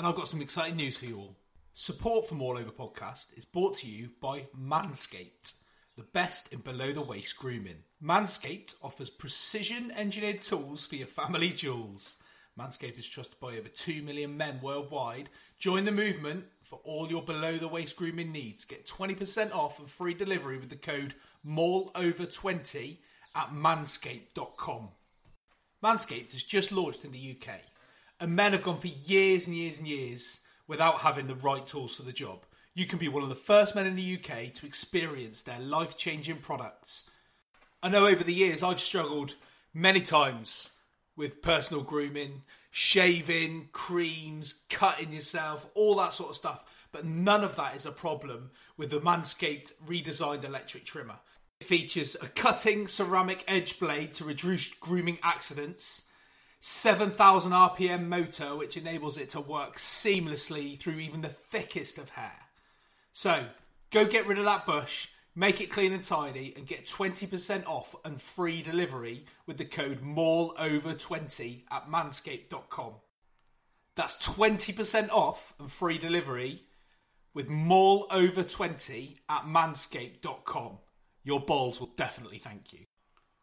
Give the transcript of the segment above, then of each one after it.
and I've got some exciting news for you all. Support from All Over Podcast is brought to you by Manscaped, the best in below the waist grooming. Manscaped offers precision engineered tools for your family jewels. Manscaped is trusted by over 2 million men worldwide. Join the movement for all your below the waist grooming needs. Get 20% off and free delivery with the code MALLOVER20 at manscaped.com. Manscaped has just launched in the UK, and men have gone for years and years and years without having the right tools for the job. You can be one of the first men in the UK to experience their life changing products. I know over the years I've struggled many times with personal grooming, shaving, creams, cutting yourself, all that sort of stuff. But none of that is a problem with the Manscaped redesigned electric trimmer. It features a cutting ceramic edge blade to reduce grooming accidents, 7000 RPM motor, which enables it to work seamlessly through even the thickest of hair. So, go get rid of that bush, make it clean and tidy, and get 20% off and free delivery with the code MALLOVER20 at manscaped.com. That's 20% off and free delivery with MALLOVER20 at manscaped.com. Your balls will definitely thank you.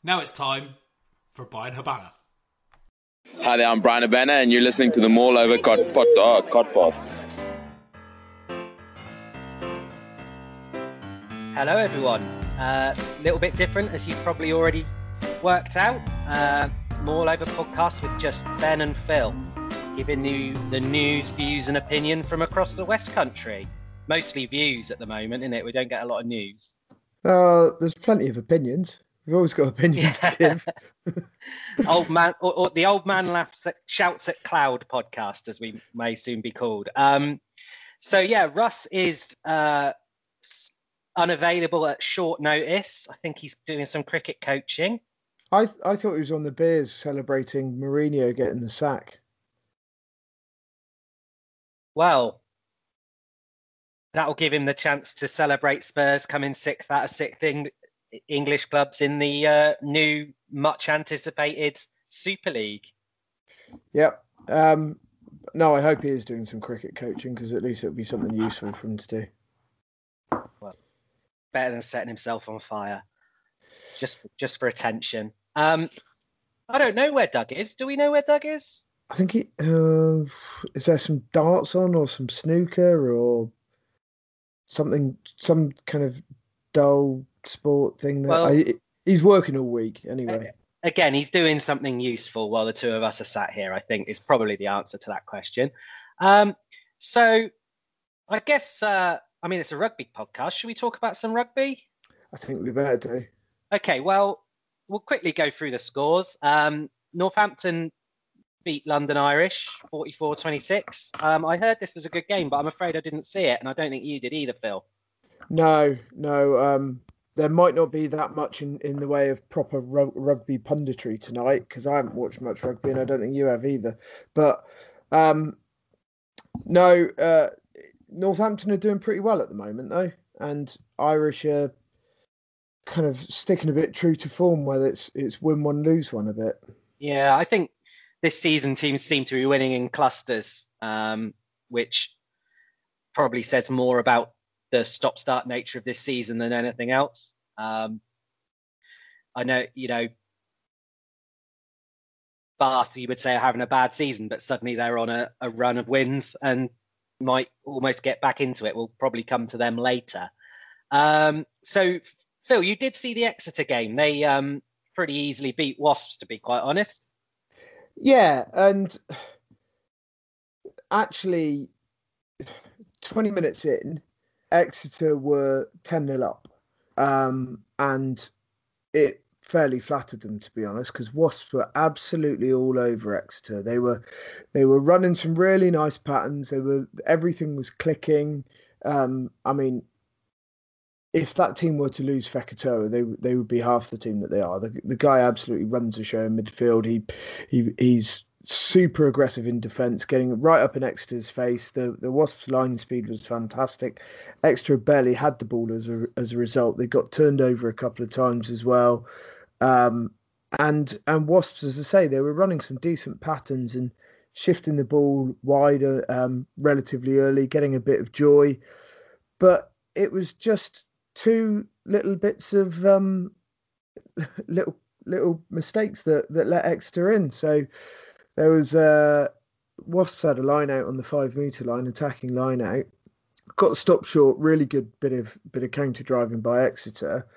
Now it's time for Bryan Habana. Hi there, I'm Bryan Habana, and you're listening to the Mall Over Cod, pod, uh, Codcast. Hello, everyone. A uh, little bit different, as you've probably already worked out. Uh, Mall Over podcast with just Ben and Phil, giving you the news, views, and opinion from across the West Country. Mostly views at the moment, isn't it? We don't get a lot of news. Uh, there's plenty of opinions. We've always got opinions to give. old man, or, or, the old man laughs at, shouts at cloud podcast, as we may soon be called. Um, so yeah, Russ is uh, unavailable at short notice. I think he's doing some cricket coaching. I th- I thought he was on the beers celebrating Mourinho getting the sack. Well, that'll give him the chance to celebrate Spurs coming sixth out of sixth in English clubs in the uh, new, much anticipated Super League. Yep. Um, no, I hope he is doing some cricket coaching because at least it'll be something useful for him to do. Well, better than setting himself on fire, just for, just for attention. Um, I don't know where Doug is. Do we know where Doug is? I think he uh, is there some darts on or some snooker or something, some kind of dull sport thing. That well, I, he's working all week anyway. Again, he's doing something useful while the two of us are sat here. I think is probably the answer to that question. Um, so, I guess uh, I mean it's a rugby podcast. Should we talk about some rugby? I think we better do. Okay, well, we'll quickly go through the scores. Um, Northampton beat London Irish 44 26. Um, I heard this was a good game, but I'm afraid I didn't see it, and I don't think you did either, Phil. No, no. Um, there might not be that much in, in the way of proper rugby punditry tonight because I haven't watched much rugby and I don't think you have either. But um, no, uh, Northampton are doing pretty well at the moment though, and Irish are kind of sticking a bit true to form, whether it's it's win one, lose one a bit. Yeah, I think this season teams seem to be winning in clusters, um, which probably says more about the stop-start nature of this season than anything else. Um, I know, you know, Bath, you would say, are having a bad season, but suddenly they're on a, a run of wins and might almost get back into it. We'll probably come to them later. Um, so, Phil, you did see the Exeter game. They um, pretty easily beat Wasps, to be quite honest. Yeah, and actually, 20 minutes in, Exeter were 10 0 up. Um, and it fairly flattered them to be honest because wasps were absolutely all over exeter they were they were running some really nice patterns they were everything was clicking um, i mean if that team were to lose Fekitoa, they they would be half the team that they are. The, the guy absolutely runs the show in midfield. He he he's super aggressive in defence, getting right up in Exeter's face. The the Wasps' line speed was fantastic. Exeter barely had the ball as a as a result. They got turned over a couple of times as well. Um, and and Wasps, as I say, they were running some decent patterns and shifting the ball wider um, relatively early, getting a bit of joy. But it was just two little bits of um, little little mistakes that that let Exeter in. So there was uh, Wasps had a line out on the five meter line, attacking line out. Got stopped short. Really good bit of bit of counter driving by Exeter.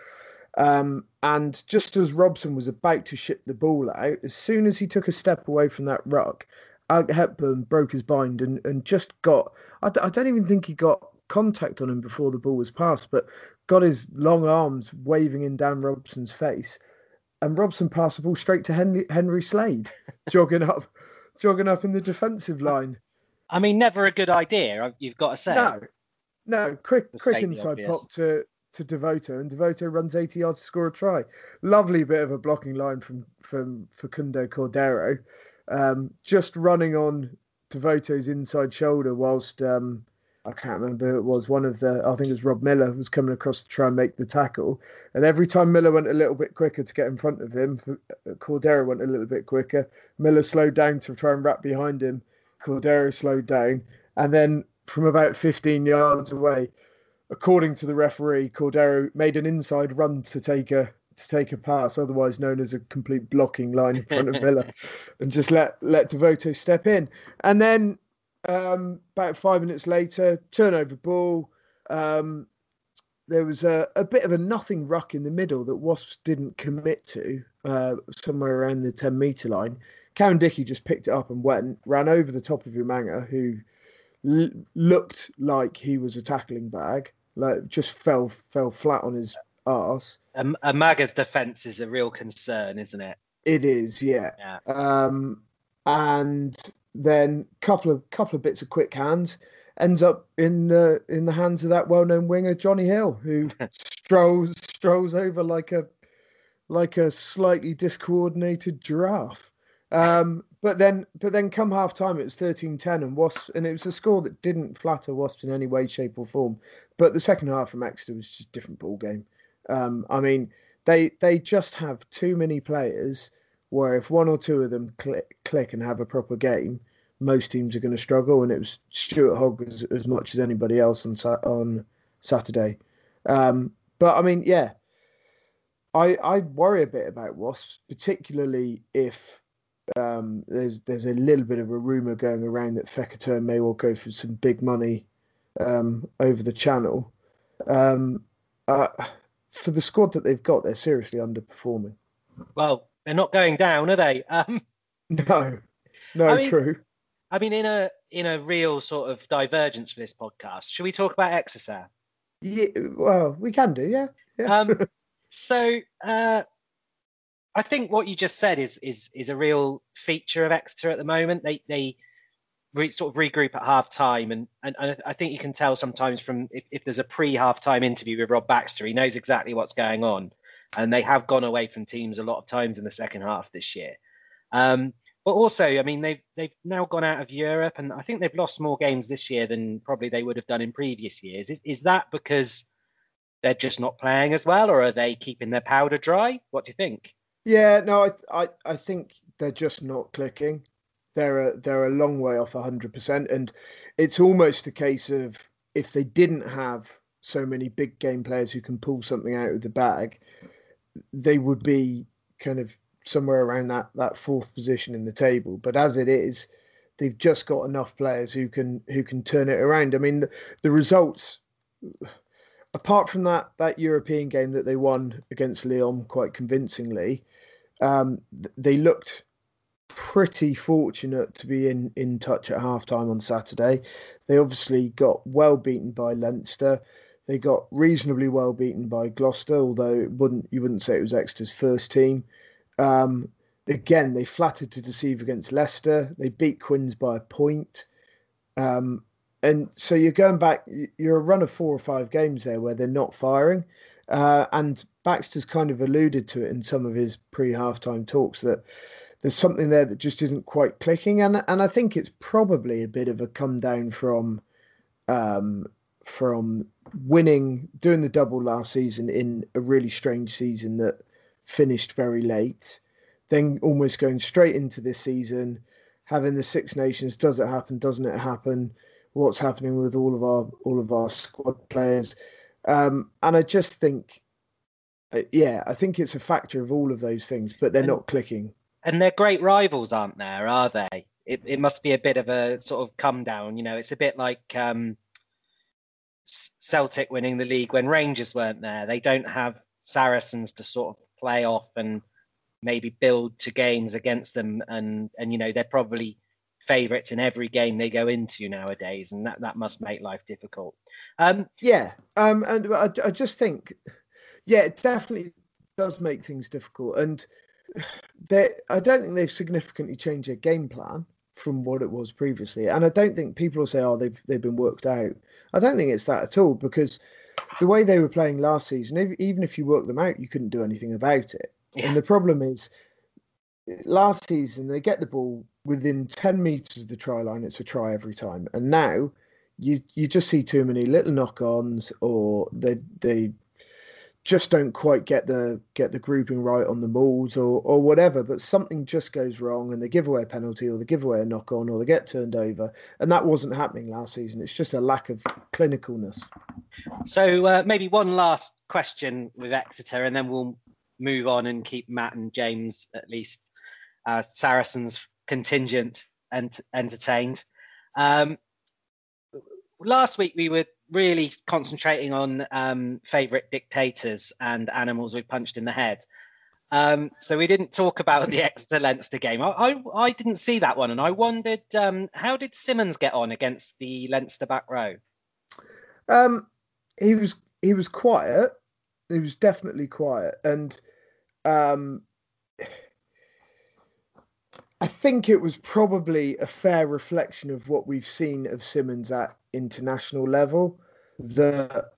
Um, and just as Robson was about to ship the ball out, as soon as he took a step away from that ruck, Alec Hepburn broke his bind and, and just got. I, I don't even think he got contact on him before the ball was passed, but got his long arms waving in Dan Robson's face. And Robson passed the ball straight to Henry, Henry Slade, jogging up, jogging up in the defensive line. I mean, never a good idea. You've got to say. No, no, quick, quick inside pop to to Devoto, and Devoto runs 80 yards to score a try. Lovely bit of a blocking line from from Facundo Cordero, um, just running on Devoto's inside shoulder whilst um, I can't remember it was one of the I think it was Rob Miller who was coming across to try and make the tackle, and every time Miller went a little bit quicker to get in front of him, uh, Cordero went a little bit quicker. Miller slowed down to try and wrap behind him. Cordero slowed down, and then from about 15 yards away, according to the referee, Cordero made an inside run to take a to take a pass, otherwise known as a complete blocking line in front of Miller, and just let let Devoto step in. And then um, about five minutes later, turnover ball. Um, there was a, a bit of a nothing ruck in the middle that Wasps didn't commit to, uh, somewhere around the 10 metre line. Cowan-Dickie just picked it up and went, ran over the top of Umaga, who l- looked like he was a tackling bag like just fell fell flat on his ass. Um, Umaga's defense is a real concern, isn't it? It is, yeah. yeah. Um, and then couple of couple of bits of quick hands ends up in the in the hands of that well-known winger Jonny Hill, who strolls strolls over like a like a slightly discoordinated giraffe. Um, but then, but then, come half time, it was 13-10 and Wasps, and it was a score that didn't flatter Wasps in any way, shape, or form. But the second half from Exeter was just a different ball game. Um, I mean, they they just have too many players where if one or two of them click, click and have a proper game, most teams are going to struggle. And it was Stuart Hogg as, as much as anybody else on on Saturday. Um, but I mean, yeah, I I worry a bit about Wasps, particularly if um, there's there's a little bit of a rumor going around that Fekitoa may well go for some big money um, over the channel. Um, uh, for the squad that they've got, they're seriously underperforming. Well, they're not going down, are they? Um, no, no, I mean, true. I mean, in a in a real sort of divergence for this podcast, should we talk about Exeter? Yeah, well, we can do, yeah. yeah. Um, so uh, I think what you just said is is is a real feature of Exeter at the moment. They they re, sort of regroup at half time, and, and, and I think you can tell sometimes from if, if there's a pre half time interview with Rob Baxter, he knows exactly what's going on, and they have gone away from teams a lot of times in the second half this year. Um, But also, I mean, they've they've now gone out of Europe, and I think they've lost more games this year than probably they would have done in previous years. Is is that because they're just not playing as well, or are they keeping their powder dry? What do you think? Yeah, no, I I, I think they're just not clicking. They're a, they're a long way off hundred percent, and it's almost a case of if they didn't have so many big game players who can pull something out of the bag, they would be kind of somewhere around that that fourth position in the table. But as it is, they've just got enough players who can who can turn it around. I mean, the, the results, apart from that that European game that they won against Lyon quite convincingly, um, they looked pretty fortunate to be in in touch at halftime on Saturday. They obviously got well beaten by Leinster. They got reasonably well beaten by Gloucester, although wouldn't you wouldn't say it was Exeter's first team. Um, again, they flattered to deceive against Leicester. They beat Quins by a point. Um, and so you're going back, you're a run of four or five games there where they're not firing. Uh, and Baxter's kind of alluded to it in some of his pre halftime talks that there's something there that just isn't quite clicking. And and I think it's probably a bit of a come down from um, from winning, doing the double last season in a really strange season that finished very late, then almost going straight into this season, having the Six Nations. Does it happen? Doesn't it happen? What's happening with all of our all of our squad players? Um, and I just think, uh, yeah, I think it's a factor of all of those things, but they're and, not clicking. And they're great rivals, aren't there? Are they? It, it must be a bit of a sort of come down. You know, it's a bit like um, Celtic winning the league when Rangers weren't there. They don't have Saracens to sort of play off and maybe build to games against them. And and you know they're probably favorites in every game they go into nowadays and that that must make life difficult. Um yeah um and I, I just think yeah it definitely does make things difficult. And they i don't think they've significantly changed their game plan from what it was previously and i don't think people will say oh they've they've been worked out i don't think it's that at all because the way they were playing last season, even if you work them out, you couldn't do anything about it. Yeah. And the problem is, last season they get the ball within ten meters of the try line. It's a try every time, and now you you just see too many little knock-ons, or they they just don't quite get the get the grouping right on the mauls or or whatever but something just goes wrong and they give away a penalty or they give away a knock on or they get turned over. And that wasn't happening last season. It's just a lack of clinicalness. So uh, maybe one last question with exeter and then we'll move on and keep matt and james at least uh, saracens contingent and entertained. Um, last week we were really concentrating on um, favorite dictators and animals we punched in the head. Um, so we didn't talk about the Exeter Leinster game. I, I, I, didn't see that one, and I wondered um, how did Simmonds get on against the Leinster back row? Um, he was he was quiet. He was definitely quiet, and um, I think it was probably a fair reflection of what we've seen of Simmonds at international level that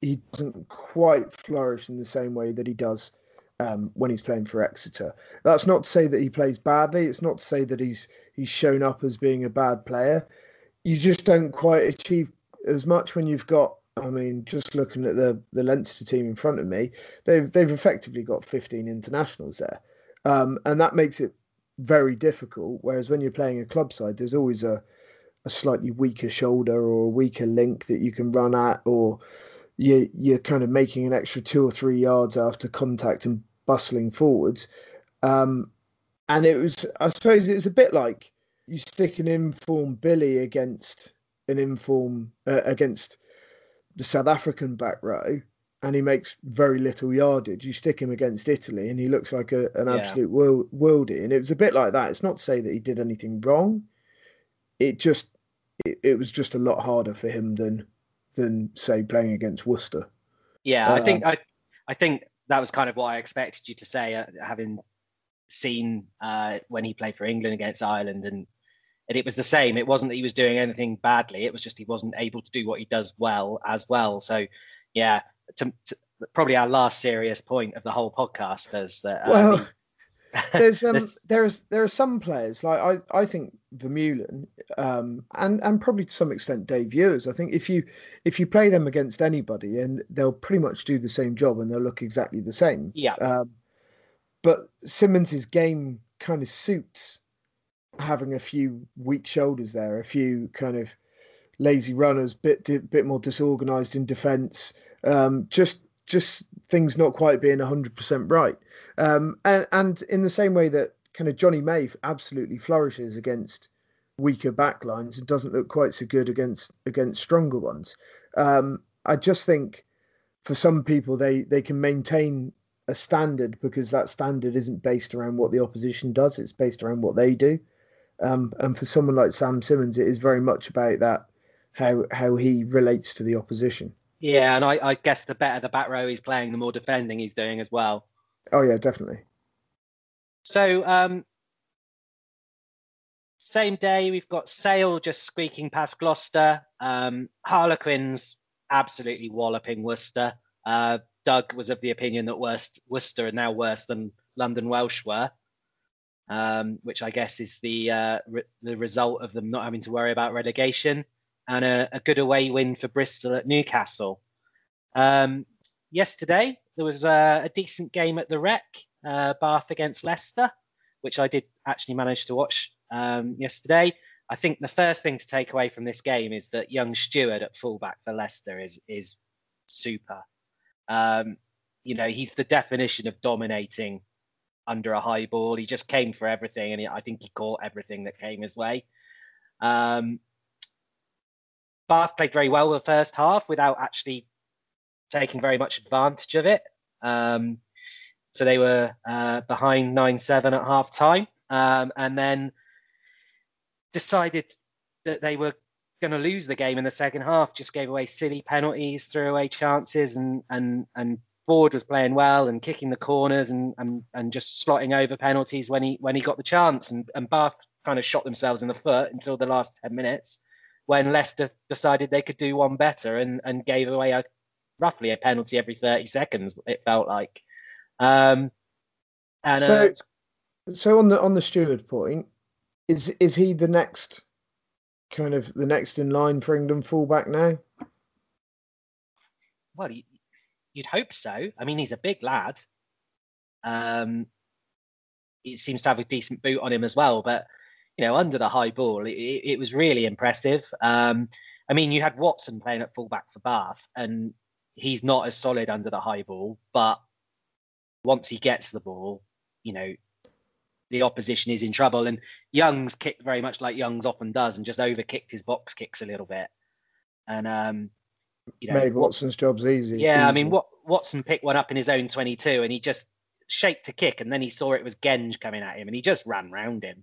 he doesn't quite flourish in the same way that he does um, when he's playing for Exeter. That's not to say that he plays badly. It's not to say that he's he's shown up as being a bad player. You just don't quite achieve as much when you've got. I mean, just looking at the the Leinster team in front of me, they've they've effectively got 15 internationals there, um, and that makes it very difficult. Whereas when you're playing a club side, there's always a a slightly weaker shoulder or a weaker link that you can run at, or you you're kind of making an extra two or three yards after contact and bustling forwards. Um, and it was, I suppose, it was a bit like you stick an inform Billy against an inform uh, against the South African back row, and he makes very little yardage. You stick him against Italy, and he looks like a, an absolute yeah. world, worldie. And it was a bit like that. It's not to say that he did anything wrong. It just it, it was just a lot harder for him than than say playing against Worcester. Yeah, uh, I think I I think that was kind of what I expected you to say, uh, having seen uh, when he played for England against Ireland, and and it was the same. It wasn't that he was doing anything badly; it was just he wasn't able to do what he does well as well. So, yeah, to, to, probably our last serious point of the whole podcast is that. Uh, well, there's um there's there are some players like I I think Vermeulen um and and probably to some extent Dave Ewers. I think if you if you play them against anybody and they'll pretty much do the same job and they'll look exactly the same. Yeah. Um, but Simmonds's game kind of suits having a few weak shoulders there, a few kind of lazy runners, bit bit more disorganized in defence. Um, just just things not quite being hundred percent right. Um, and and in the same way that kind of Jonny May absolutely flourishes against weaker backlines and doesn't look quite so good against against stronger ones. Um, I just think for some people they they can maintain a standard because that standard isn't based around what the opposition does; it's based around what they do. Um, and for someone like Sam Simmonds, it is very much about that how how he relates to the opposition. Yeah, and I, I guess the better the back row he's playing, the more defending he's doing as well. Oh yeah, definitely. So um, same day we've got Sale just squeaking past Gloucester. Um, Harlequins absolutely walloping Worcester. Uh, Doug was of the opinion that worst, Worcester are now worse than London Welsh were, um, which I guess is the uh, re- the result of them not having to worry about relegation and a, a good away win for Bristol at Newcastle. Um, yesterday there was a, a, decent game at the Rec, uh, Bath against Leicester, which I did actually manage to watch um, yesterday. I think the first thing to take away from this game is that young Steward at fullback for Leicester is is super. Um, you know, he's the definition of dominating under a high ball. He just came for everything, and he, I think he caught everything that came his way. Um, Bath played very well the first half without actually taking very much advantage of it. Um, so they were uh, behind 9 7 at half time um, and then decided that they were going to lose the game in the second half, just gave away silly penalties, threw away chances, and, and, and Ford was playing well and kicking the corners and, and, and just slotting over penalties when he when he got the chance. And, and Bath kind of shot themselves in the foot until the last 10 minutes when Leicester decided they could do one better and, and gave away a roughly a penalty every 30 seconds, it felt like. Um, and so, uh, so on the on the Steward point, is is he the next kind of the next in line for England fullback now? Well, you'd hope so. I mean, he's a big lad. Um, he seems to have a decent boot on him as well, but you know, under the high ball, it, it was really impressive. Um, I mean, you had Watson playing at fullback for Bath, and he's not as solid under the high ball, but once he gets the ball, you know, the opposition is in trouble. And Youngs kicked very much like Youngs often does and just overkicked his box kicks a little bit. And um, you know, made Watson's job's easy. Yeah, easy. I mean, what Watson picked one up in his own 22 and he just shaped a kick, and then he saw it was Genge coming at him, and he just ran round him.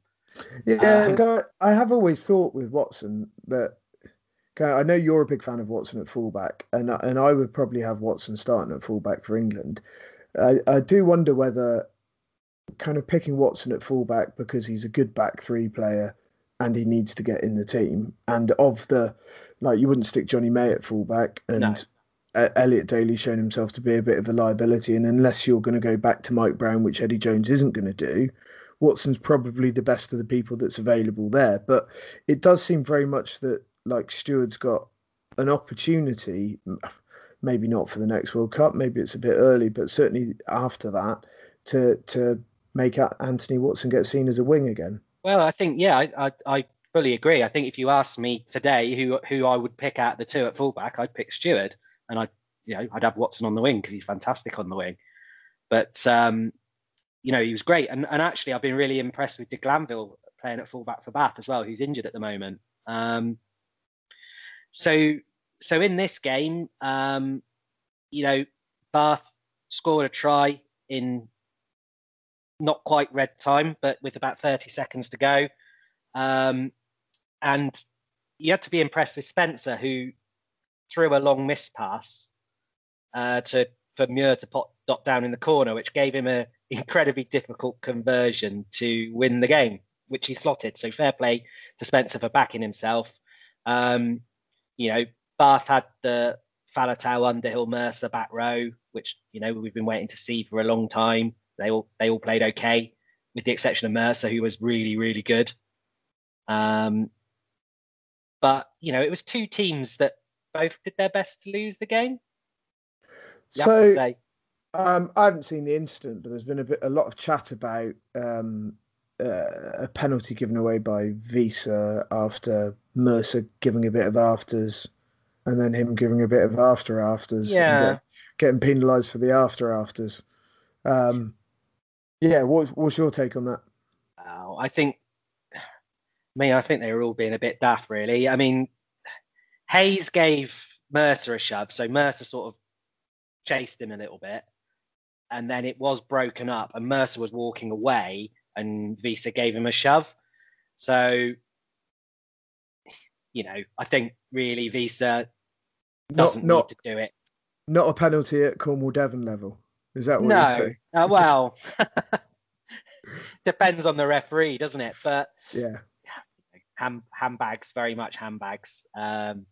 Yeah, uh, I have always thought with Watson that I know you're a big fan of Watson at fullback, and and I would probably have Watson starting at fullback for England. I, I do wonder whether kind of picking Watson at fullback because he's a good back three player and he needs to get in the team. And of the like, you wouldn't stick Jonny May at fullback, and no. Elliot Daly's shown himself to be a bit of a liability. And unless you're going to go back to Mike Brown, which Eddie Jones isn't going to do, Watson's probably the best of the people that's available there. But it does seem very much that like Steward's got an opportunity, maybe not for the next World Cup, maybe it's a bit early, but certainly after that, to to make Anthony Watson get seen as a wing again. Well, I think yeah, I, I, I fully agree. I think if you asked me today who who I would pick out the two at fullback, I'd pick Steward, and I you know I'd have Watson on the wing because he's fantastic on the wing. But um, you know he was great, and and actually I've been really impressed with De Glanville playing at fullback for Bath as well, who's injured at the moment. Um, so so in this game, um, you know, Bath scored a try in not quite red time, but with about 30 seconds to go. Um, and you had to be impressed with Spencer, who threw a long miss pass uh, to for Muir to put dot down in the corner, which gave him an incredibly difficult conversion to win the game, which he slotted. So fair play to Spencer for backing himself. Um, you know, Bath had the Faletau, Underhill, Mercer back row, which you know we've been waiting to see for a long time. They all they all played okay. with the exception of Mercer, who was really, really good. Um, but you know, it was two teams that both did their best to lose the game. You so, um, I haven't seen the incident, but there's been a bit, a lot of chat about um, uh, a penalty given away by Wiese after Mercer giving a bit of afters, and then him giving a bit of after afters. Yeah, get, getting penalised for the after afters. Um, yeah, what, what's your take on that? Oh, I think, I mean, I think they were all being a bit daft, really. I mean, Hayes gave Mercer a shove, so Mercer sort of chased him a little bit, and then it was broken up, and Mercer was walking away, and Wiese gave him a shove. So, you know, I think really Wiese doesn't not, not, need to do it. Not a penalty at Cornwall Devon level. Is that what no. you say? Uh, well, depends on the referee, doesn't it? But yeah, hand, handbags, very much handbags. Um,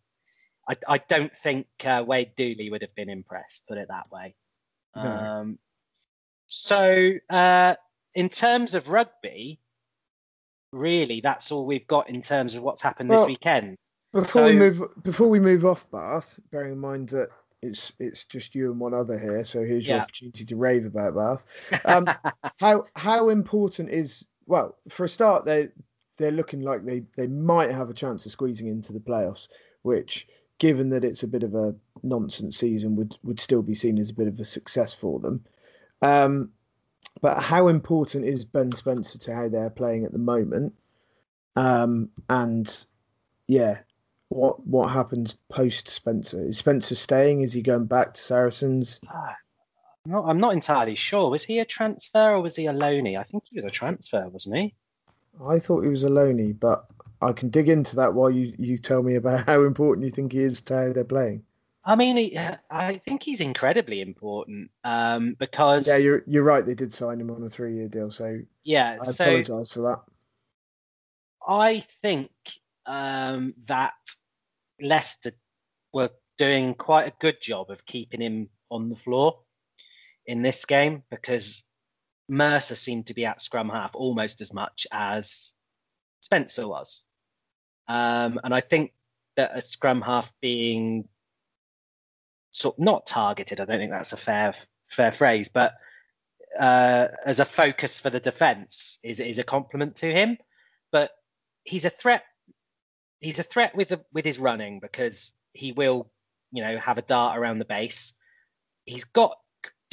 I, I don't think uh, Wade Dooley would have been impressed, put it that way. No. Um, so, uh, in terms of rugby, really, that's all we've got in terms of what's happened well, this weekend. Before so, we move, before we move off Bath, bearing in mind that it's it's just you and one other here, so here's your opportunity to rave about Bath. Um, how how important is well for a start they they're looking like they they might have a chance of squeezing into the playoffs, which given that it's a bit of a nonsense season would would still be seen as a bit of a success for them. Um, but how important is Ben Spencer to how they're playing at the moment? Um, and yeah, what what happens post Spencer? Is Spencer staying? Is he going back to Saracens? Not, I'm not entirely sure. Was he a transfer or was he a loanee? I think he was a transfer, wasn't he? I thought he was a loanee, but I can dig into that while you, you tell me about how important you think he is to how they're playing. I mean, he, I think he's incredibly important um, because yeah, you're you're right. They did sign him on a three year deal, so yeah, I so apologise for that. I think um, that Leicester were doing quite a good job of keeping him on the floor in this game because Mercer seemed to be at scrum half almost as much as Spencer was. Um, and I think that a scrum half being sort of not targeted, I don't think that's a fair fair phrase, but uh, as a focus for the defence is is a compliment to him. But he's a threat he's a threat with the, with his running because he will, you know, have a dart around the base. He's got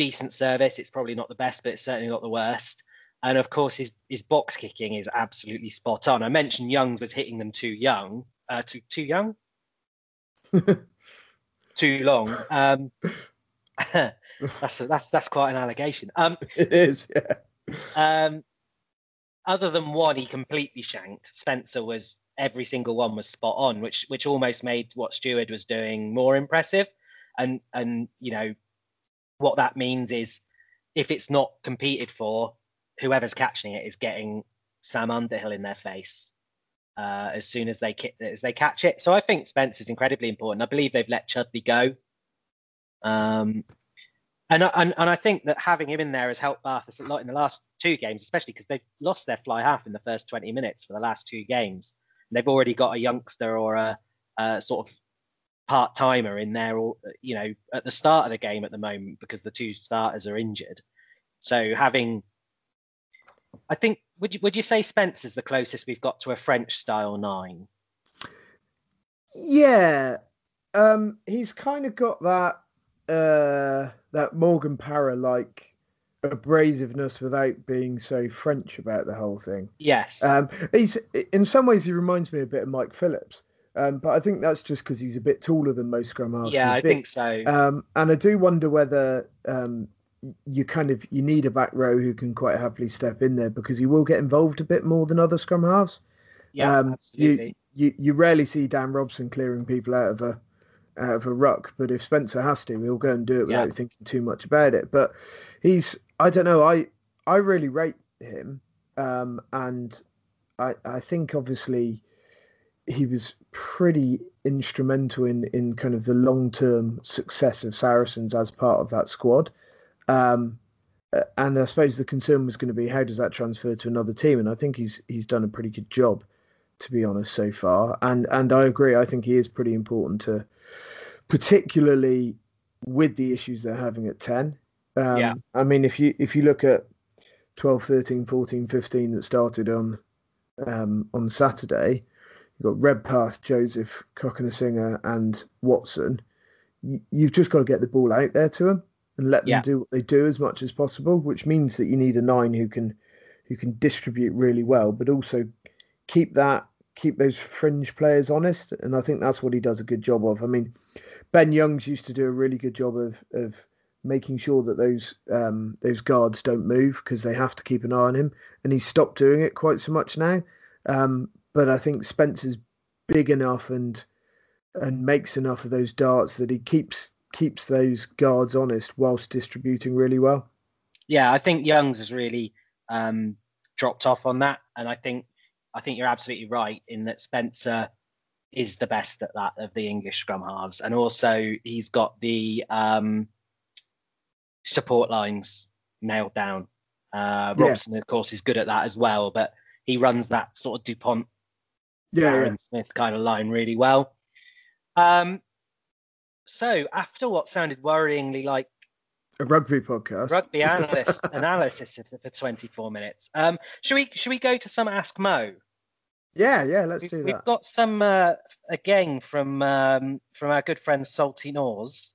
decent service. It's probably not the best, but it's certainly not the worst. And of course, his his box kicking is absolutely spot on. I mentioned Youngs was hitting them too young, uh, too too young, too long. Um, that's that's that's quite an allegation. Um, it is, yeah. Um, other than one, he completely shanked. Spencer was every single one was spot on, which which almost made what Steward was doing more impressive. And and you know what that means is if it's not competed for, whoever's catching it is getting Sam Underhill in their face uh, as soon as they as they catch it. So I think Spence is incredibly important. I believe they've let Chudley go. Um, and, and and I think that having him in there has helped Bath a lot in the last two games, especially because they've lost their fly half in the first 20 minutes for the last two games they've already got a youngster or a, a sort of part timer in there, or you know, at the start of the game at the moment because the two starters are injured. So having, I think, would you would you say Spence is the closest we've got to a French style nine? Yeah, um, he's kind of got that uh, that Morgan Parra like abrasiveness without being so French about the whole thing. Yes. Um, he's in some ways he reminds me a bit of Mike Phillips. Um, but I think that's just because he's a bit taller than most scrum halves. Yeah, I think so. Um, and I do wonder whether um, you kind of you need a back row who can quite happily step in there because he will get involved a bit more than other scrum halves. Yeah, um, absolutely. You, you you rarely see Dan Robson clearing people out of a out of a ruck, but if Spencer has to, he'll go and do it without yeah. thinking too much about it. But he's I don't know. I I really rate him, um, and I I think obviously he was pretty instrumental in in kind of the long term success of Saracens as part of that squad. Um, uh, and I suppose the concern was going to be how does that transfer to another team, and I think he's he's done a pretty good job, to be honest, so far. And and I agree. I think he is pretty important to, particularly with the issues they're having at ten. Um, yeah. I mean, if you if you look at 12, 13, 14, 15 that started on um, on Saturday, you've got Redpath, Joseph, Cokanasiga, and Watson. You've just got to get the ball out there to them and let them yeah. do what they do as much as possible, which means that you need a nine who can who can distribute really well, but also keep that keep those fringe players honest. And I think that's what he does a good job of. I mean, Ben Youngs used to do a really good job of of making sure that those um, those guards don't move because they have to keep an eye on him, and he's stopped doing it quite so much now. Um, but I think Spencer's big enough and and makes enough of those darts that he keeps keeps those guards honest whilst distributing really well. Yeah, I think Youngs has really um, dropped off on that, and I think I think you're absolutely right in that Spencer is the best at that of the English scrum halves, and also he's got the um, support lines nailed down. Uh, Robson, yeah. of course, is good at that as well, but he runs that sort of Dupont, yeah, Aaron yeah. Smith kind of line really well. Um, so after what sounded worryingly like a rugby podcast, rugby analyst analysis for 24 minutes, um, should we should we go to some Ask Mo? Yeah, yeah, let's we, do that. We've got some uh, again from um, from our good friend Salty Nors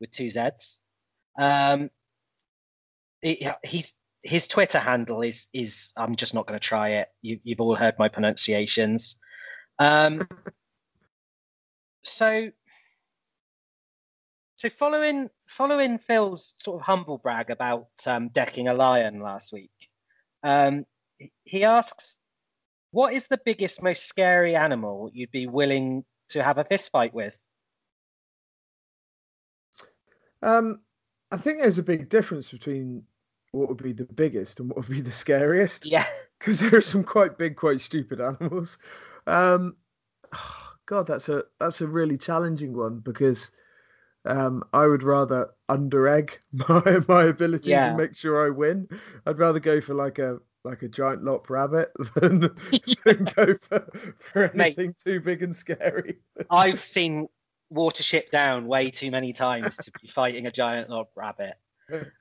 with two Z's. Um, he, he's his Twitter handle is is I'm just not going to try it. You, have all heard my pronunciations. Um, so so following following Phil's sort of humble brag about um, decking a lion last week, um, he asks, "What is the biggest, most scary animal you'd be willing to have a fist fight with?" Um, I think there's a big difference between what would be the biggest and what would be the scariest. Yeah, because there are some quite big, quite stupid animals. Um, oh God, that's a that's a really challenging one because um, I would rather under egg my my abilities yeah. and make sure I win. I'd rather go for like a like a giant lop rabbit than, than go for, for anything Mate, too big and scary. I've seen Watership Down way too many times to be fighting a giant lop rabbit.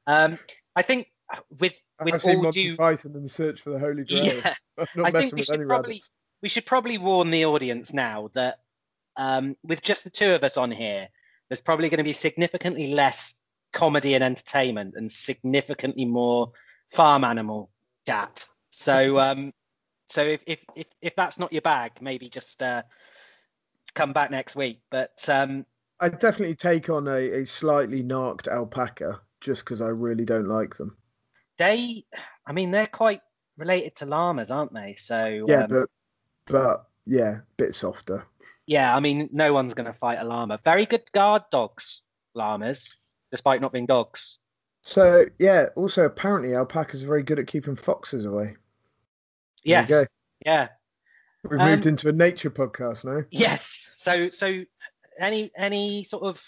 Um, I think with with I've seen Monty due... Python and the Search for the Holy Grail. Yeah, I think we should probably rabbits. we should probably warn the audience now that um, with just the two of us on here, there's probably going to be significantly less comedy and entertainment and significantly more farm animal chat. So, um, so if, if if if that's not your bag, maybe just uh, come back next week. But um, I'd definitely take on a, a slightly narked alpaca just because I really don't like them. They, I mean, they're quite related to llamas, aren't they? So yeah, um, but but yeah, bit softer. Yeah, I mean, no one's going to fight a llama. Very good guard dogs, llamas, despite not being dogs. So yeah, also apparently alpacas are very good at keeping foxes away. Yes. Yeah. We've um, moved into a nature podcast now. Yes. So so any any sort of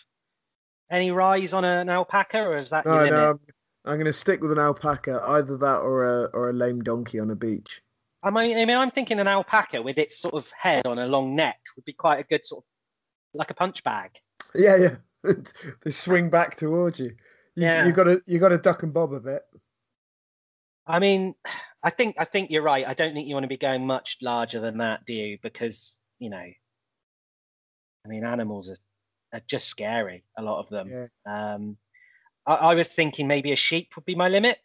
any rise on an alpaca or is that no, no, I'm, I'm going to stick with an alpaca, either that or a or a lame donkey on a beach. I mean, I mean, I'm thinking an alpaca with its sort of head on a long neck would be quite a good sort of like a punch bag. Yeah, yeah. they swing back towards you. you yeah, you got to you got to duck and bob a bit. I mean, I think I think you're right. I don't think you want to be going much larger than that, do you? Because you know, I mean, animals are, are just scary. A lot of them. Yeah. Um, I, I was thinking maybe a sheep would be my limit.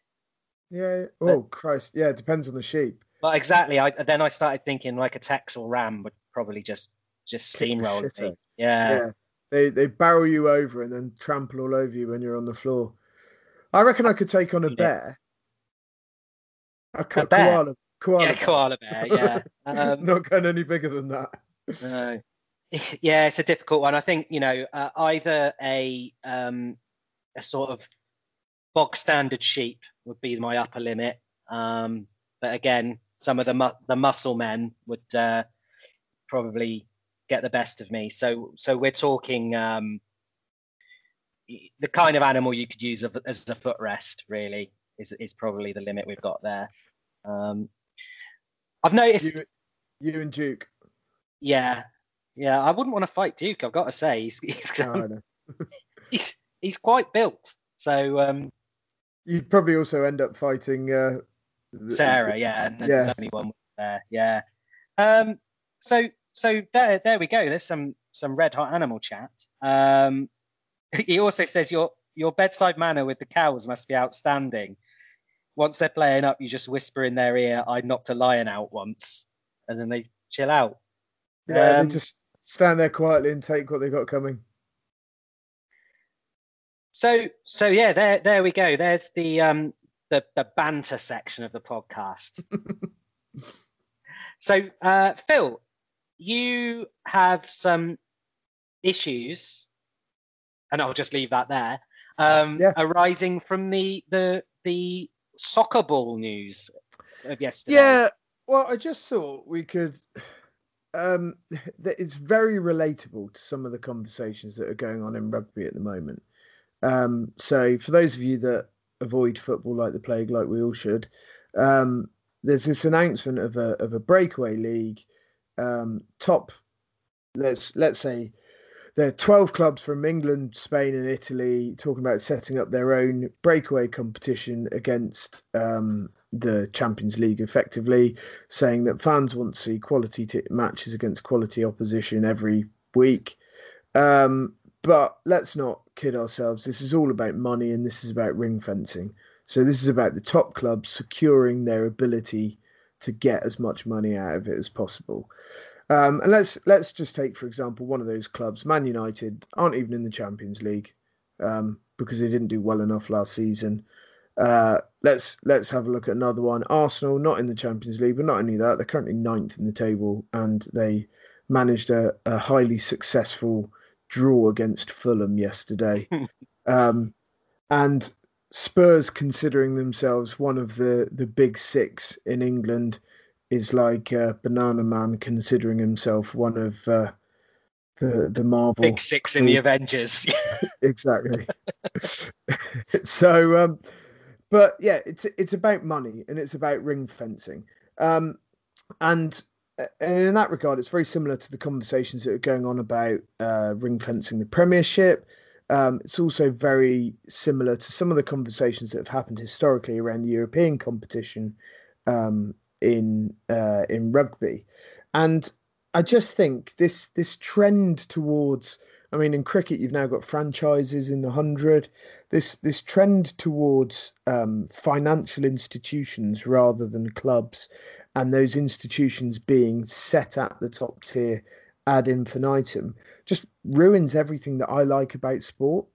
Yeah. Oh but, Christ. Yeah. It depends on the sheep. But exactly. I then I started thinking like a Texel Ram would probably just just steamroll me. Yeah. yeah. They they barrel you over and then trample all over you when you're on the floor. I reckon I could take on a bear. A, a bear? koala. Koala. Yeah, koala bear. Yeah. Um, Not going any bigger than that. No. Yeah, it's a difficult one. I think you know uh, either a um, a sort of bog standard sheep would be my upper limit. Um, but again, some of the mu- the muscle men would uh, probably get the best of me. So so we're talking um, the kind of animal you could use as a footrest, really. is is probably the limit we've got there. Um, I've noticed you, you and Duke. Yeah, yeah. I wouldn't want to fight Duke. I've got to say he's he's um, he's, he's quite built. So um, you'd probably also end up fighting uh, Sarah. Yeah, and yeah. there's only one there. Yeah. Um, so so there there we go. There's some some red hot animal chat. Um, he also says your your bedside manner with the cows must be outstanding. Once they're playing up, you just whisper in their ear, "I knocked a lion out once," and then they chill out. Yeah, um, they just stand there quietly and take what they got coming. So, so yeah, there, there we go. There's the um, the the banter section of the podcast. so, uh, Phil, you have some issues, and I'll just leave that there. Um, yeah. arising from the the the soccer ball news of yesterday. Yeah, well, I just thought we could. Um, it's very relatable to some of the conversations that are going on in rugby at the moment. Um, so, for those of you that avoid football like the plague, like we all should, um, there's this announcement of a of a breakaway league. Um, top, let's let's say there are 12 clubs from England, Spain, and Italy talking about setting up their own breakaway competition against um, the Champions League, effectively saying that fans want to see quality t- matches against quality opposition every week. Um, but let's not kid ourselves. This is all about money and this is about ring fencing. So, this is about the top clubs securing their ability to get as much money out of it as possible. Um, and let's let's just take for example one of those clubs, Man United, aren't even in the Champions League um, because they didn't do well enough last season. Uh, let's let's have a look at another one. Arsenal, not in the Champions League, but not only that, they're currently ninth in the table, and they managed a, a highly successful draw against Fulham yesterday. um, and Spurs, considering themselves one of the the big six in England, is like uh, Banana Man considering himself one of uh, the the Marvel big six in the Avengers. exactly. so, um, but yeah, it's it's about money and it's about ring fencing, um, and and in that regard, it's very similar to the conversations that are going on about uh, ring fencing the Premiership. Um, it's also very similar to some of the conversations that have happened historically around the European competition um, in uh, in rugby, and I just think this this trend towards I mean, in cricket, you've now got franchises in the hundred. This this trend towards um, financial institutions rather than clubs, and those institutions being set at the top tier ad infinitum, just ruins everything that I like about sport.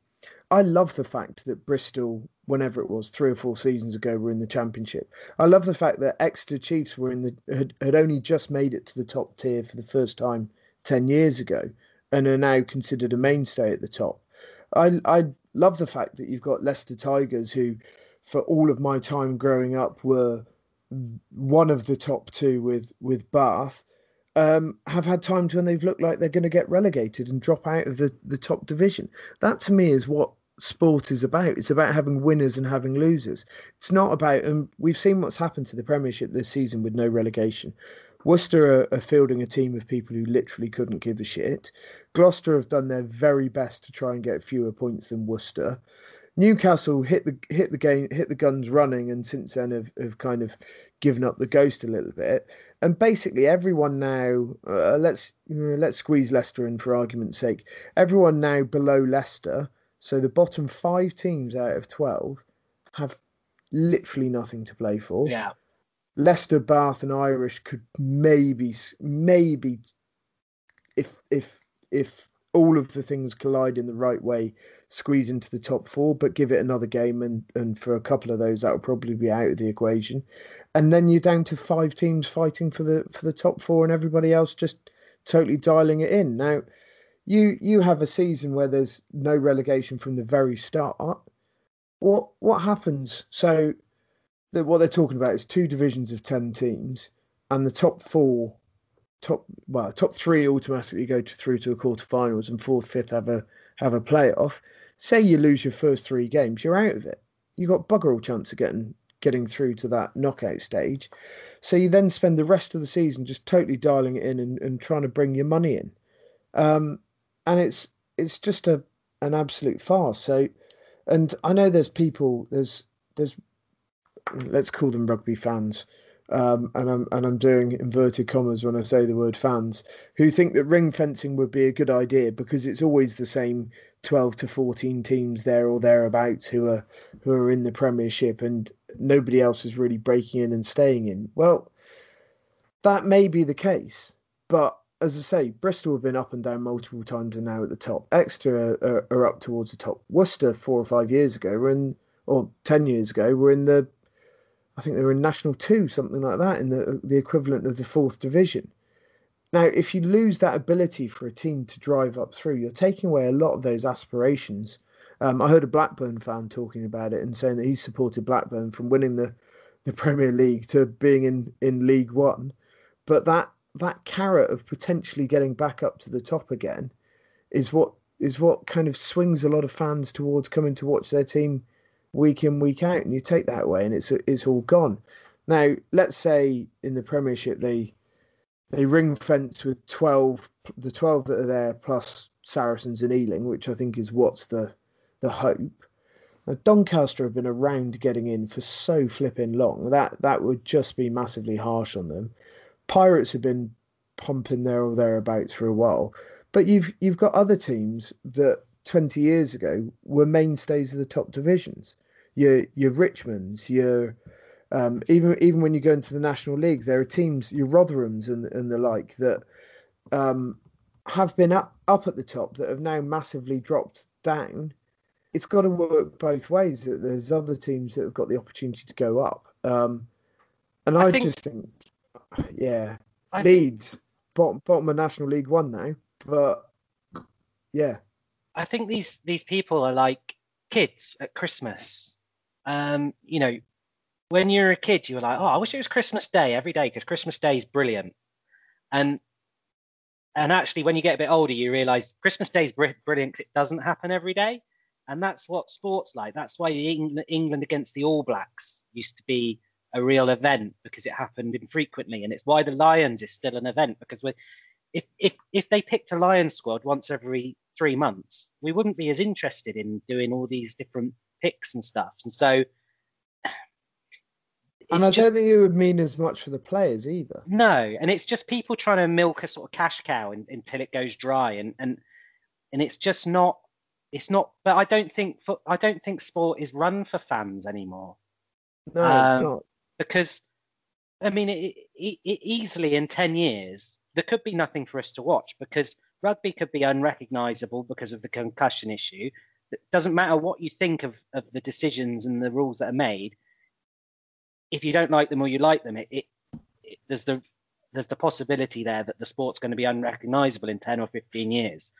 I love the fact that Bristol, whenever it was, three or four seasons ago, were in the championship. I love the fact that Exeter Chiefs were in the had, had only just made it to the top tier for the first time ten years ago, and are now considered a mainstay at the top. I I love the fact that you've got Leicester Tigers, who, for all of my time growing up, were one of the top two with with Bath. Um, have had times when they've looked like they're going to get relegated and drop out of the, the top division. That to me is what sport is about. It's about having winners and having losers. It's not about, and we've seen what's happened to the Premiership this season with no relegation. Worcester are, are, fielding a team of people who literally couldn't give a shit. Gloucester have done their very best to try and get fewer points than Worcester. Newcastle hit the hit the game hit the guns running, and since then have, have kind of given up the ghost a little bit. And basically, everyone now uh, let's uh, let's squeeze Leicester in for argument's sake. Everyone now below Leicester so the bottom five teams out of 12 have literally nothing to play for. Yeah. Leicester, Bath, and Irish could maybe, maybe, if if if all of the things collide in the right way, squeeze into the top four. But give it another game, and and for a couple of those, that will probably be out of the equation. And then you're down to five teams fighting for the for the top four, and everybody else just totally dialing it in. Now, you you have a season where there's no relegation from the very start. What what happens? So, the, what they're talking about is two divisions of ten teams, and the top four, top well, top three automatically go to, through to a quarterfinals, and fourth, fifth have a have a playoff. Say you lose your first three games, you're out of it. You've got bugger all chance of getting getting through to that knockout stage. So you then spend the rest of the season just totally dialing it in and, and trying to bring your money in. Um, and it's it's just a an absolute farce. So and I know there's people there's there's let's call them rugby fans. Um, and I'm and I'm doing inverted commas when I say the word fans who think that ring fencing would be a good idea because it's always the same 12 to 14 teams there or thereabouts who are who are in the Premiership and nobody else is really breaking in and staying in. Well, that may be the case, but as I say, Bristol have been up and down multiple times and now at the top. Exeter are, are, are up towards the top. Worcester four or five years ago were in, or ten years ago were in the, I think they were in National Two, something like that, in the the equivalent of the fourth division. Now, if you lose that ability for a team to drive up through, you're taking away a lot of those aspirations. Um, I heard a Blackburn fan talking about it and saying that he supported Blackburn from winning the, the Premier League to being in, in League One. But that that carrot of potentially getting back up to the top again is what is what kind of swings a lot of fans towards coming to watch their team week in week out and you take that away and it's it's all gone. Now let's say in the premiership they they ring fence with 12 the 12 that are there plus saracens and ealing which i think is what's the the hope. Now, doncaster have been around getting in for so flipping long. That that would just be massively harsh on them. Pirates have been pumping there or thereabouts for a while, but you've you've got other teams that 20 years ago were mainstays of the top divisions. Your your Richmonds, your um, even even when you go into the national leagues, there are teams, your Rotherhams and and the like that um, have been up up at the top that have now massively dropped down. It's got to work both ways. That There's other teams that have got the opportunity to go up, um, and I, I think, just think yeah, I Leeds think, bottom, bottom of National League One now, but yeah, I think these these people are like kids at Christmas. Um, you know, when you're a kid, you're like, oh, I wish it was Christmas Day every day because Christmas Day is brilliant, and and actually, when you get a bit older, you realise Christmas Day is brilliant because it doesn't happen every day, and that's what sports like. That's why England against the All Blacks used to be a real event because it happened infrequently, and it's why the Lions is still an event because we if if if they picked a lion squad once every three months, we wouldn't be as interested in doing all these different picks and stuff. And so, and I just, don't think it would mean as much for the players either. No, and it's just people trying to milk a sort of cash cow in, until it goes dry, and and and it's just not. It's not. But I don't think for, I don't think sport is run for fans anymore. No, um, it's not because I mean, it, it, it easily in 10 years, there could be nothing for us to watch because rugby could be unrecognizable because of the concussion issue. It doesn't matter what you think of, of the decisions and the rules that are made. If you don't like them or you like them, it, it, it there's the there's the possibility there that the sport's going to be unrecognizable in 10 or 15 years.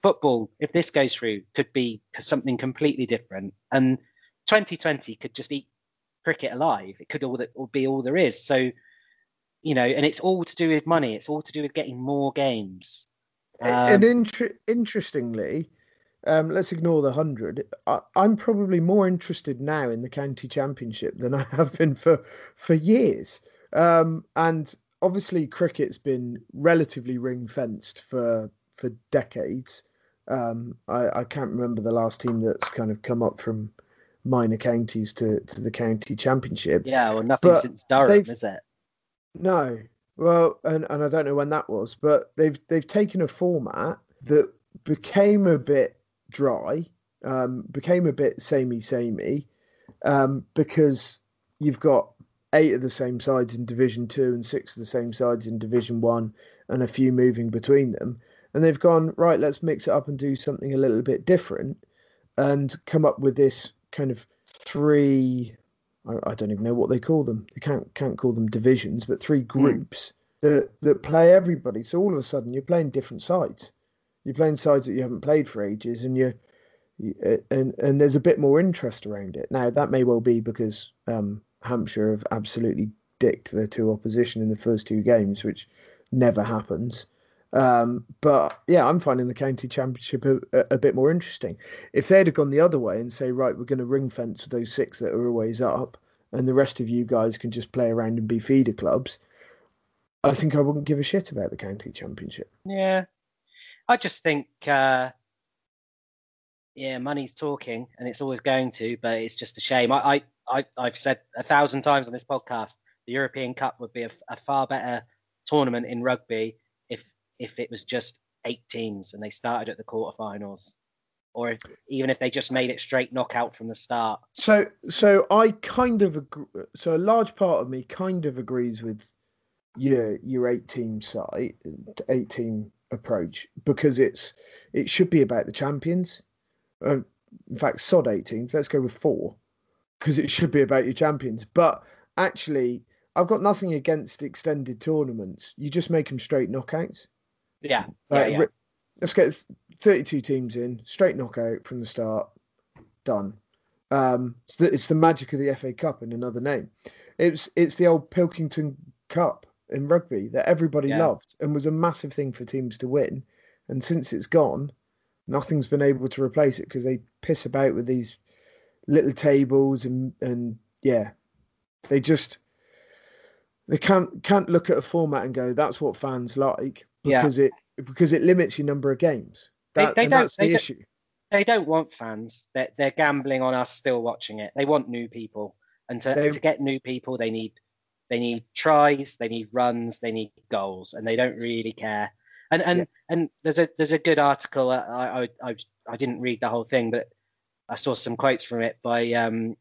Football, if this goes through, could be something completely different. And 2020 could just eat cricket alive. It could all that be all there is. So, you know, and it's all to do with money. It's all to do with getting more games. Um, and inter- interestingly, um, let's ignore the hundred. I'm probably more interested now in the county championship than I have been for for years. Um, and obviously, cricket's been relatively ring fenced for for decades. Um, I, I, can't remember the last team that's kind of come up from minor counties to, to the county championship. Yeah, well, nothing since Durham, is it? No. Well, and, and I don't know when that was, but they've they've taken a format that became a bit dry, um, became a bit samey samey, um, because you've got eight of the same sides in Division Two and six of the same sides in Division One, and a few moving between them. And they've gone right. Let's mix it up and do something a little bit different, and come up with this kind of three I, I, don't even know what they call them. They can't can't call them divisions, but three hmm. groups mm. that that play everybody. So all of a sudden you're playing different sides. You're playing sides that you haven't played for ages, and you and and there's a bit more interest around it. Now that may well be because um, Hampshire have absolutely dicked their two opposition in the first two games, which never happens. Um, but yeah, I'm finding the county championship a, a, bit more interesting. If they'd have gone the other way and say, right, we're going to ring fence with those six that are always up, and the rest of you guys can just play around and be feeder clubs, I think I wouldn't give a shit about the county championship. Yeah, I just think, uh, yeah, money's talking, and it's always going to, but it's just a shame. I, I, I have said a thousand times on this podcast, the European Cup would be a, a far better tournament in rugby if it was just eight teams and they started at the quarterfinals or if, even if they just made it straight knockout from the start. So, so I kind of agree. So a large part of me kind of agrees with your your eight team side, eight team approach because it's it should be about the champions. Uh, in fact, sod eight teams. Let's go with four because it should be about your champions. But actually, I've got nothing against extended tournaments. You just make them straight knockouts. Yeah. yeah, yeah. Let's get 32 teams in, straight knockout from the start, done. Um, it's the, it's the magic of the FA Cup in another name. It's it's the old Pilkington Cup in rugby that everybody yeah. loved and was a massive thing for teams to win. And since it's gone, nothing's been able to replace it because they piss about with these little tables and and yeah, they just they can't can't look at a format and go that's what fans like because yeah. it because it limits your number of games. That, they, they that's the issue. They don't want fans. They're, they're gambling on us still watching it. They want new people, and to, they, to get new people, they need they need tries, they need runs, they need goals, and they don't really care. And and yeah. and there's a there's a good article. Uh, I, I I I didn't read the whole thing, but I saw some quotes from it by um,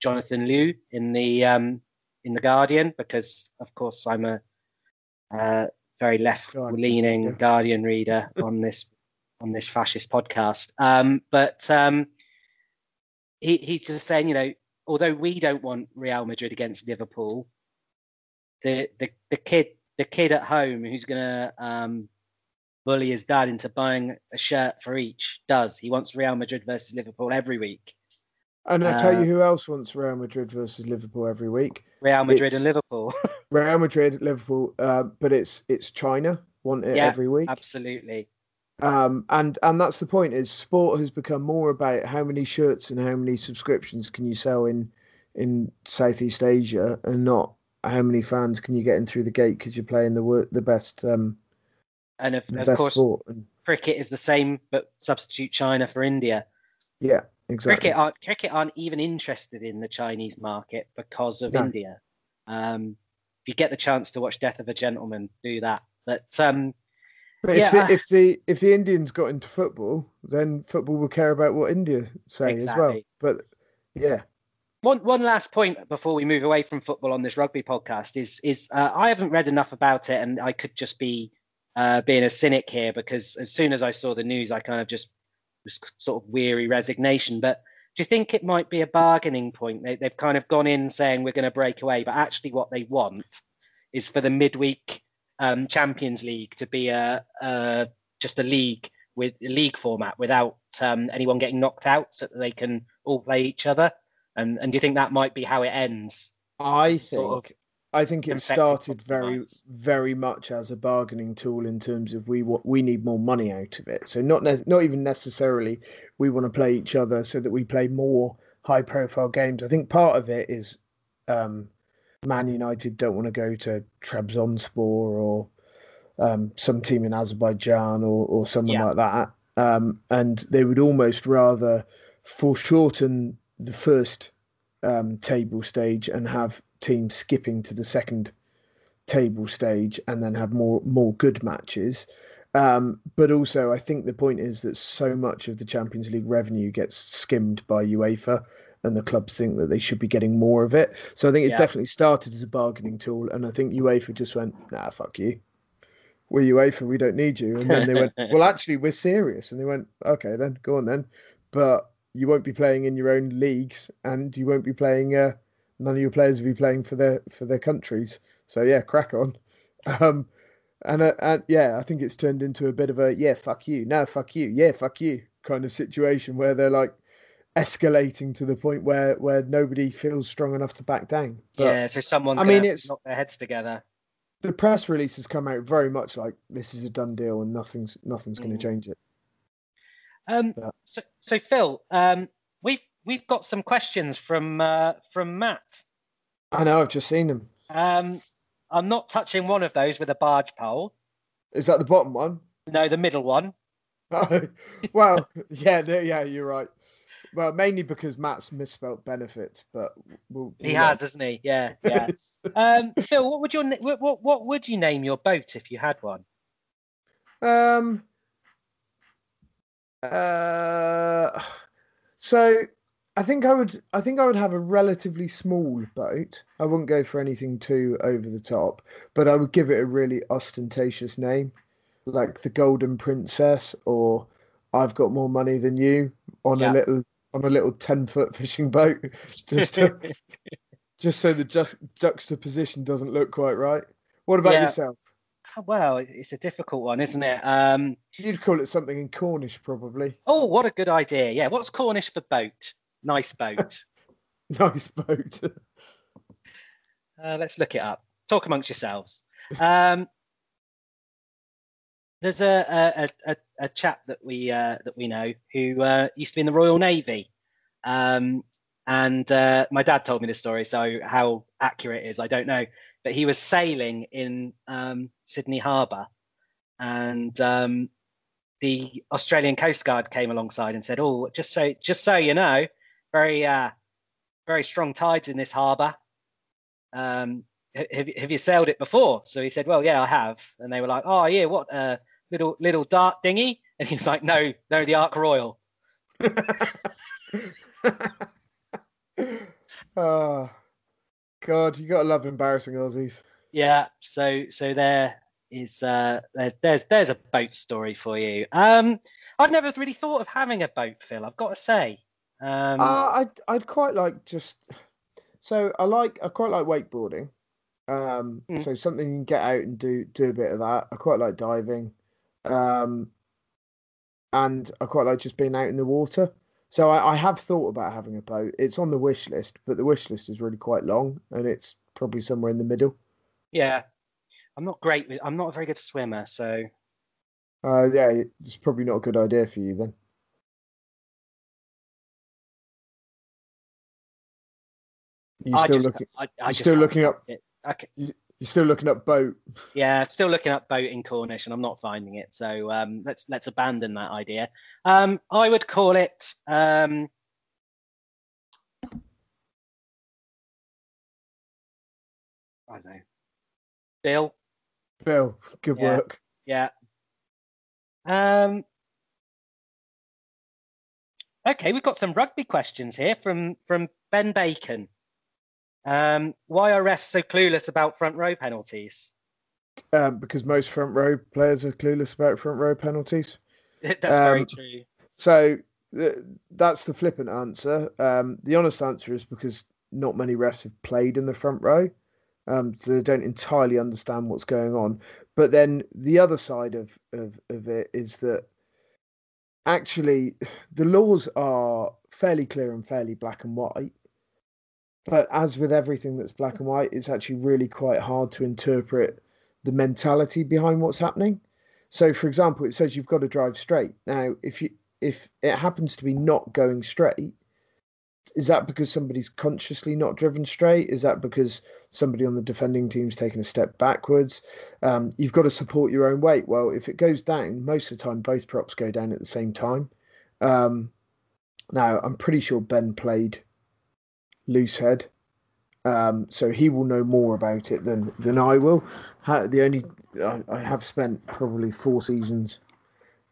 Jonathan Liew in the um, in the Guardian because, of course, I'm a uh, very left-leaning yeah. Guardian reader on this on this fascist podcast. Um, but um, he, he's just saying, you know, although we don't want Real Madrid against Liverpool, the the, the kid the kid at home who's going to um, bully his dad into buying a shirt for each does. He wants Real Madrid versus Liverpool every week. And I tell uh, you who else wants Real Madrid versus Liverpool every week. Real Madrid it's and Liverpool. Real Madrid, Liverpool, uh, but it's it's China want it yeah, every week. Absolutely. Um, and and that's the point is sport has become more about how many shirts and how many subscriptions can you sell in in Southeast Asia, and not how many fans can you get in through the gate because you're playing the the best. Um, and of, of course, sport. cricket is the same, but substitute China for India. Yeah, exactly. Cricket aren't cricket aren't even interested in the Chinese market because of no. India. Um, if you get the chance to watch Death of a Gentleman, do that. But um, but yeah, if, the, if the if the Indians got into football, then football will care about what India say exactly. as well. But yeah. One one last point before we move away from football on this rugby podcast is is uh, I haven't read enough about it, and I could just be uh, being a cynic here because as soon as I saw the news, I kind of just was sort of weary resignation. But do you think it might be a bargaining point? They, they've kind of gone in saying we're going to break away, but actually what they want is for the midweek um, Champions League to be a, a, just a league with a league format without um, anyone getting knocked out, so that they can all play each other. And and do you think that might be how it ends? I think sort of I think it started very, very much as a bargaining tool in terms of we what we need more money out of it. So not ne- not even necessarily we want to play each other so that we play more high profile games. I think part of it is um, Man United don't want to go to Trabzonspor or um, some team in Azerbaijan or or someone yeah. like that, um, and they would almost rather foreshorten the first um, table stage and have teams skipping to the second table stage and then have more more good matches. Um, but also, I think the point is that so much of the Champions League revenue gets skimmed by UEFA, and the clubs think that they should be getting more of it. So I think it yeah. definitely started as a bargaining tool, and I think UEFA just went, "Nah, fuck you. We're UEFA. We don't need you." And then they went, "Well, actually, we're serious." And they went, "Okay, then go on then, but you won't be playing in your own leagues, and you won't be playing." Uh, none of your players will be playing for their for their countries. So yeah, crack on. Um, and, uh, and yeah, I think it's turned into a bit of a yeah, fuck you, no, fuck you, yeah, fuck you kind of situation where they're like escalating to the point where where nobody feels strong enough to back down. But, yeah, so someone's I mean, it's not their heads together. the press release has come out very much like this is a done deal and nothing's nothing's going to mm. change it. Um, so, so Phil, um, we've got some questions from uh, from Matt. I know, I've just seen them. Um, I'm not touching one of those with a barge pole. Is that the bottom one? No, the middle one. Oh, well, yeah, yeah, you're right. Well, mainly because Matt's misspelt benefits, but we'll, he has, hasn't he? Yeah, yeah. um, Phil, what would your what what would you name your boat if you had one? Um. Uh. So, I think I would. I think I would have a relatively small boat. I wouldn't go for anything too over the top, but I would give it a really ostentatious name, like the Golden Princess or I've got more money than you on yeah. a little on a little ten foot fishing boat, just to, just so the ju- juxtaposition doesn't look quite right. What about yeah. yourself? Oh, well, it's a difficult one, isn't it? Um, You'd call it something in Cornish, probably. Oh, what a good idea! Yeah, what's Cornish for boat? Nice boat. nice boat. uh, let's look it up. Talk amongst yourselves. Um, there's a a, a, a chap that we uh, that we know who uh, used to be in the Royal Navy, um, and uh, my dad told me this story. So how accurate it is, I don't know. But he was sailing in um, Sydney Harbour, and um, the Australian Coast Guard came alongside and said, "Oh, just so just so you know, very uh, very strong tides in this harbour. Um, have, have you sailed it before? So he said, well, yeah, I have. And they were like, oh, yeah, what, uh, little little dart dinghy? And he was like, no, no, the Ark Royal. oh, God, you got to love embarrassing Aussies. Yeah, so so there is uh there's there's there's a boat story for you. Um I've never really thought of having a boat, Phil, I've got to say. Um uh, I'd I'd quite like just so I like I quite like wakeboarding. Um, mm. So something you can get out and do do a bit of that. I quite like diving, um, and I quite like just being out in the water. So I, I, have thought about having a boat. It's on the wish list, but the wish list is really quite long, and it's probably somewhere in the middle. Yeah, I'm not great with. I'm not a very good swimmer, so. Uh, yeah, it's probably not a good idea for you then. You still just, looking? I, I still looking up. It. Okay. You're still looking up boat. Yeah, still looking up boat in Cornish, and I'm not finding it. So um, let's let's abandon that idea. Um, I would call it. Um, I don't know. Bill. Bill, good yeah. work. Yeah. Um. Okay, we've got some rugby questions here from from Ben Bacon. Um, why are refs so clueless about front row penalties? Um, because most front row players are clueless about front row penalties. that's um, very true. So th- that's the flippant answer. Um, the honest answer is because not many refs have played in the front row, um, so they don't entirely understand what's going on. But then the other side of, of, of it is that actually the laws are fairly clear and fairly black and white. But as with everything that's black and white, it's actually really quite hard to interpret the mentality behind what's happening. So, for example, it says you've got to drive straight. Now, if you if it happens to be not going straight, is that because somebody's consciously not driven straight? Is that because somebody on the defending team's taken a step backwards? Um, you've got to support your own weight. Well, if it goes down, most of the time both props go down at the same time. Um, now, I'm pretty sure Ben played loose head. Um, so he will know more about it than than I will. The only I, I have spent probably four seasons,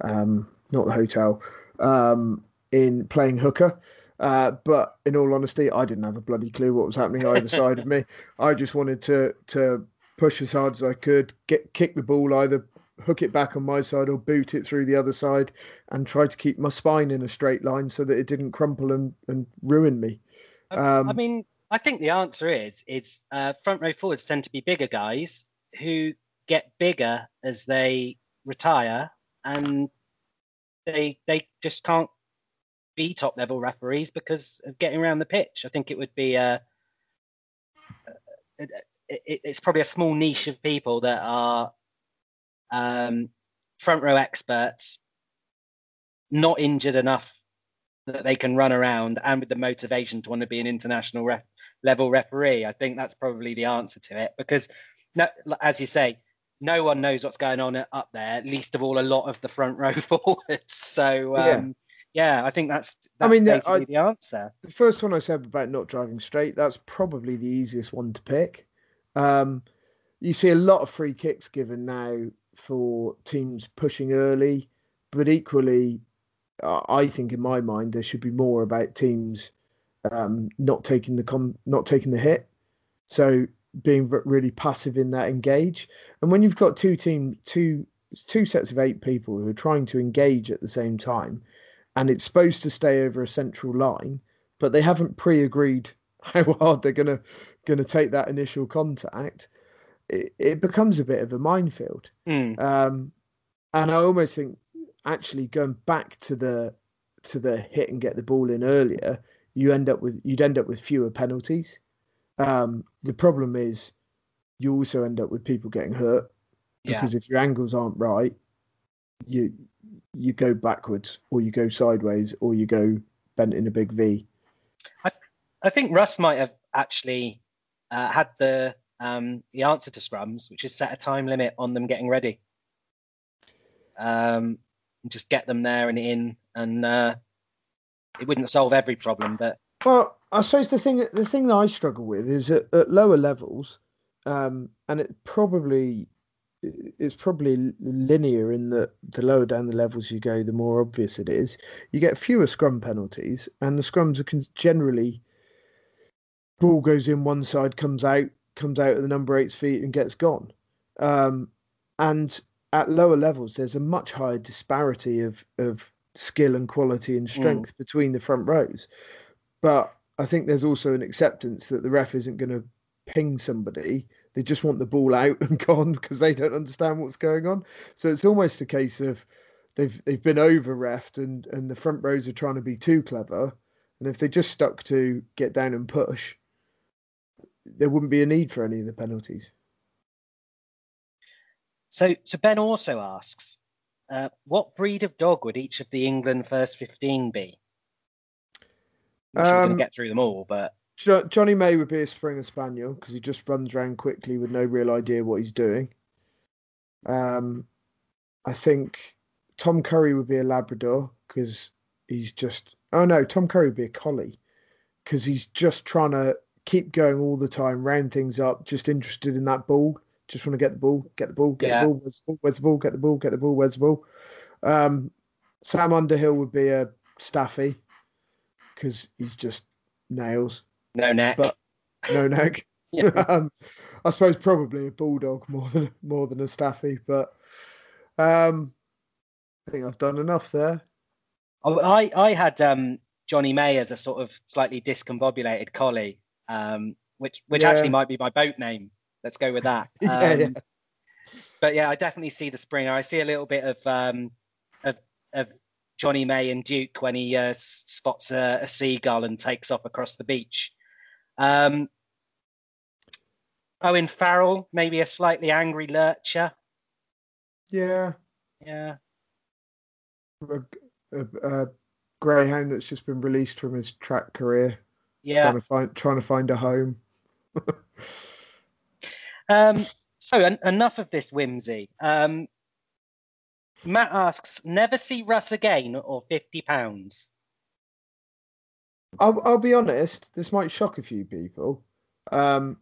um, not the hotel, um, in playing hooker. Uh, but in all honesty, I didn't have a bloody clue what was happening either side of me. I just wanted to to push as hard as I could, get kick the ball either hook it back on my side or boot it through the other side, and try to keep my spine in a straight line so that it didn't crumple and, and ruin me. Um, I mean, I think the answer is is uh, front row forwards tend to be bigger guys who get bigger as they retire, and they they just can't be top level referees because of getting around the pitch. I think it would be a, a, it, it's probably a small niche of people that are um, front row experts, not injured enough that they can run around, and with the motivation to want to be an international ref, level referee. I think that's probably the answer to it because, no, as you say, no one knows what's going on up there. Least of all, a lot of the front row forwards. So. Um, yeah. I think that's, that's I mean, basically I, the answer. The first one I said about not driving straight, that's probably the easiest one to pick. Um, you see a lot of free kicks given now for teams pushing early, but equally, I think in my mind there should be more about teams um, not taking the com- not taking the hit. So being really passive in that engage. And when you've got two team two two sets of eight people who are trying to engage at the same time, and it's supposed to stay over a central line, but they haven't pre-agreed how hard they're gonna gonna take that initial contact, it, it becomes a bit of a minefield. Mm. Um, and I almost think actually going back to the to the hit and get the ball in earlier, you end up with you'd end up with fewer penalties. Um, the problem is you also end up with people getting hurt because yeah. if your angles aren't right, you you go backwards or you go sideways or you go bent in a big V. I I think Russ might have actually uh, had the um, the answer to scrums, which is set a time limit on them getting ready. Um, and just get them there and in, and uh, it wouldn't solve every problem, but well, I suppose the thing the thing that I struggle with is at, at lower levels, um, and it probably it's probably linear in that the lower down the levels you go, the more obvious it is. You get fewer scrum penalties, and the scrums are generally ball goes in one side, comes out, comes out at the number eight's feet, and gets gone. Um, and at lower levels, there's a much higher disparity of of skill and quality and mm. strength mm. between the front rows. But I think there's also an acceptance that the ref isn't going to ping somebody. They just want the ball out and gone because they don't understand what's going on. So it's almost a case of they've they've been over refed and and the front rows are trying to be too clever. And if they just stuck to get down and push, there wouldn't be a need for any of the penalties. So, so Ben also asks, uh, what breed of dog would each of the England first fifteen be? I'm um, going to get through them all, but Jonny May would be a Springer Spaniel because he just runs around quickly with no real idea what he's doing. Um, I think Tom Curry would be a Labrador because he's just. Oh no, Tom Curry would be a Collie because he's just trying to keep going all the time, round things up, just interested in that ball. Just want to get the ball, get the ball, get yeah. the ball. Where's the ball? Where's the ball? Get the ball, get the ball. Where's the ball? Um, Sam Underhill would be a Staffy because he's just nails. No neck. But no neck. um, I suppose probably a bulldog more than more than a Staffy, but um, I think I've done enough there. Oh, I I had um, Jonny May as a sort of slightly discombobulated collie, um, which which yeah. actually might be my boat name. Let's go with that. um, yeah. But yeah, I definitely see the Springer. I see a little bit of um, of, of Jonny May and Duke when he uh, spots a, a, seagull and takes off across the beach. Um, Owen Farrell, maybe a slightly angry lurcher. Yeah. Yeah. A, a, a, greyhound that's just been released from his track career. Yeah. Trying to find trying to find a home. um, so en- enough of this whimsy. Um, Matt asks, "Never see Russ again or fifty pounds?" I'll, I'll be honest. This might shock a few people. Um,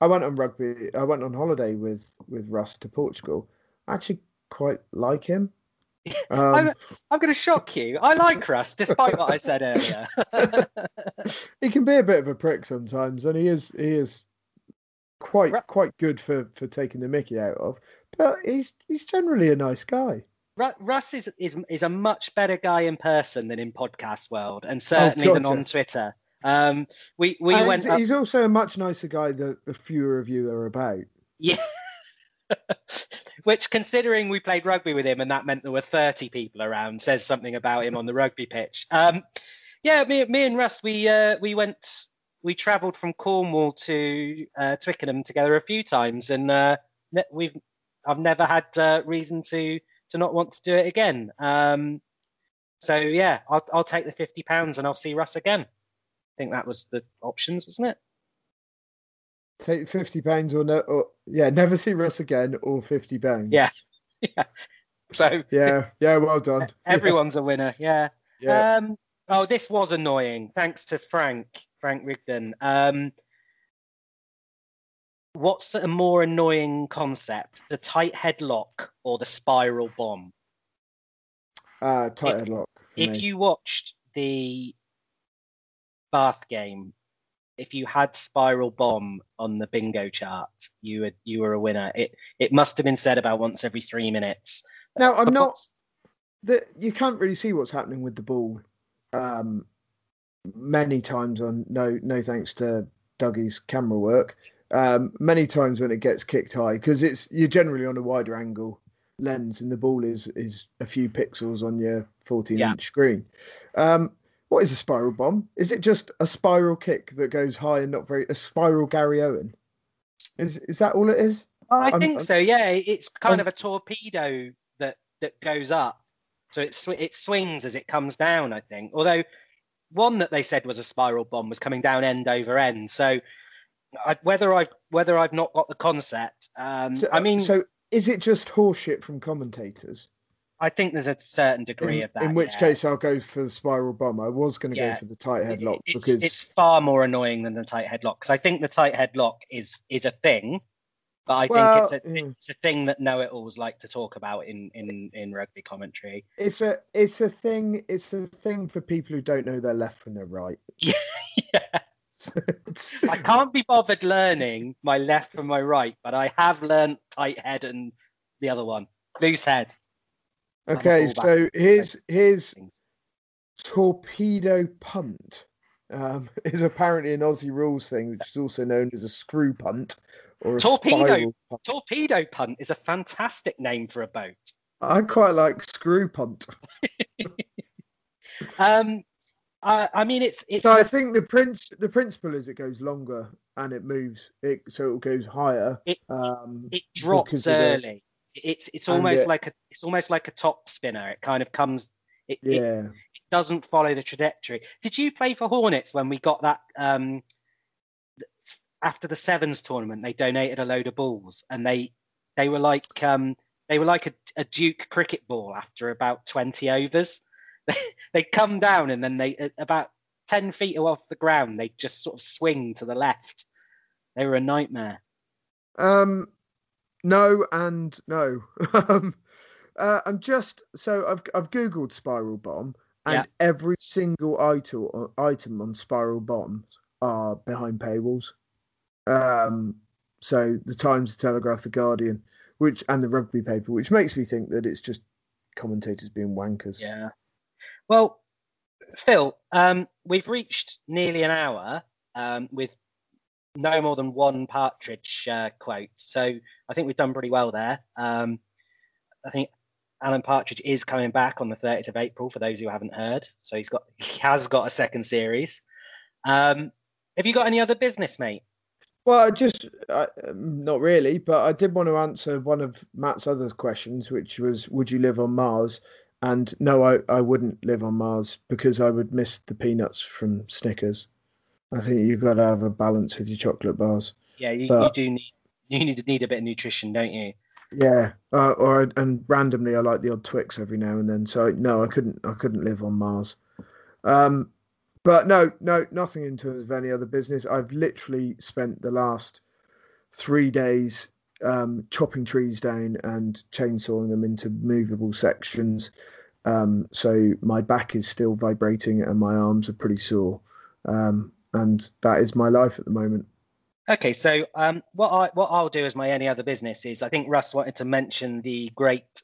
I went on rugby. I went on holiday with with Russ to Portugal. I actually quite like him. Um, I'm, I'm going to shock you. I like Russ, despite what I said earlier. he can be a bit of a prick sometimes, and he is he is quite quite good for for taking the Mickey out of. But he's he's generally a nice guy. Russ is, is is a much better guy in person than in podcast world, and certainly oh, God, than on. Twitter. Um, we we and went. He's, up... he's, also a much nicer guy that the fewer of you are about. Yeah. Which, considering we played rugby with him and that meant there were thirty people around, says something about him on the rugby pitch. Um, yeah, me, me and Russ, we uh, we went we travelled from Cornwall to uh, Twickenham together a few times, and uh, we've I've never had uh, reason to to not want to do it again. Um, so yeah, I'll I'll take the fifty pounds and I'll see Russ again. I think that was the options, wasn't it? Take fifty pounds or no, or yeah, never see Russ again or fifty pounds. Yeah, yeah. So yeah, yeah, well done. Everyone's yeah. a winner. Yeah. Yeah. Um, oh, this was annoying. Thanks to Frank, Frank Rigdon. Um, what's a more annoying concept, the tight headlock or the spiral bomb? Uh, tight if, headlock. If me. you watched the Bath game, if you had spiral bomb on the bingo chart, you were you were a winner. It it must have been said about once every three minutes. Now I'm not. The, you can't really see what's happening with the ball. Um, many times on no no thanks to Dougie's camera work. Um, many times when it gets kicked high because it's you're generally on a wider angle lens and the ball is is a few pixels on your 14 yeah. inch screen. Um, what is a spiral bomb? Is it just a spiral kick that goes high and not very a spiral Garryowen? Is is that all it is? I I'm, think I'm, so. Yeah, it's kind I'm, of a torpedo that that goes up, so it sw- it swings as it comes down. I think, although one that they said was a spiral bomb was coming down end over end. So I, whether I've whether I've not got the concept, um, so, I mean, so is it just horseshit from commentators? I think there's a certain degree in, of that. In which yeah. case, I'll go for the spiral bomb. I was going to yeah. go for the tight headlock it's, because it's far more annoying than the tight headlock. Because I think the tight headlock is is a thing, but I well, think it's a it's a thing that know-it-alls like to talk about in in in rugby commentary. It's a it's a thing. It's a thing for people who don't know their left from their right. yeah. I can't be bothered learning my left from my right, but I have learned tight head and the other one, loose head. Okay, so here's here's torpedo punt. Um, is apparently an Aussie rules thing, which is also known as a screw punt or torpedo. Punt. Torpedo punt is a fantastic name for a boat. I quite like screw punt. um, I, I mean, it's it's. So I think the prince the principle is it goes longer and it moves it so it goes higher. It um, it drops early. It's it's almost it, like a it's almost like a top spinner. It kind of comes. It, yeah. It, it, doesn't follow the trajectory. Did you play for Hornets when we got that? Um, after the sevens tournament, they donated a load of balls, and they they were like um, they were like a, a Duke cricket ball after about twenty overs they come down and then they about ten feet off the ground they just sort of swing to the left. They were a nightmare. Um, no and no. um, uh, I'm just so I've I've googled spiral bomb and yeah. every single item item on spiral bombs are behind paywalls. Um, so the Times, the Telegraph, the Guardian, which and the Rugby paper, which makes me think that it's just commentators being wankers. Yeah. Well, Phil, um, we've reached nearly an hour um, with no more than one partridge uh, quote. So I think we've done pretty well there. Um, I think Alan Partridge is coming back on the 30th of April for those who haven't heard. So he's got he has got a second series. Um, have you got any other business, mate? Well, I just uh, not really, but I did want to answer one of Matt's other questions, which was, "Would you live on Mars?" And no, I, I wouldn't live on Mars because I would miss the peanuts from Snickers. I think you've got to have a balance with your chocolate bars. Yeah, you, but, you do need you need need a bit of nutrition, don't you? Yeah, uh, or and randomly I like the odd Twix every now and then. So no, I couldn't I couldn't live on Mars. Um, but no, no, nothing in terms of any other business. I've literally spent the last three days um, chopping trees down and chainsawing them into movable sections. Um, so my back is still vibrating and my arms are pretty sore. Um, and that is my life at the moment. Okay, so um, what I what I'll do as my any other business is I think Russ wanted to mention the great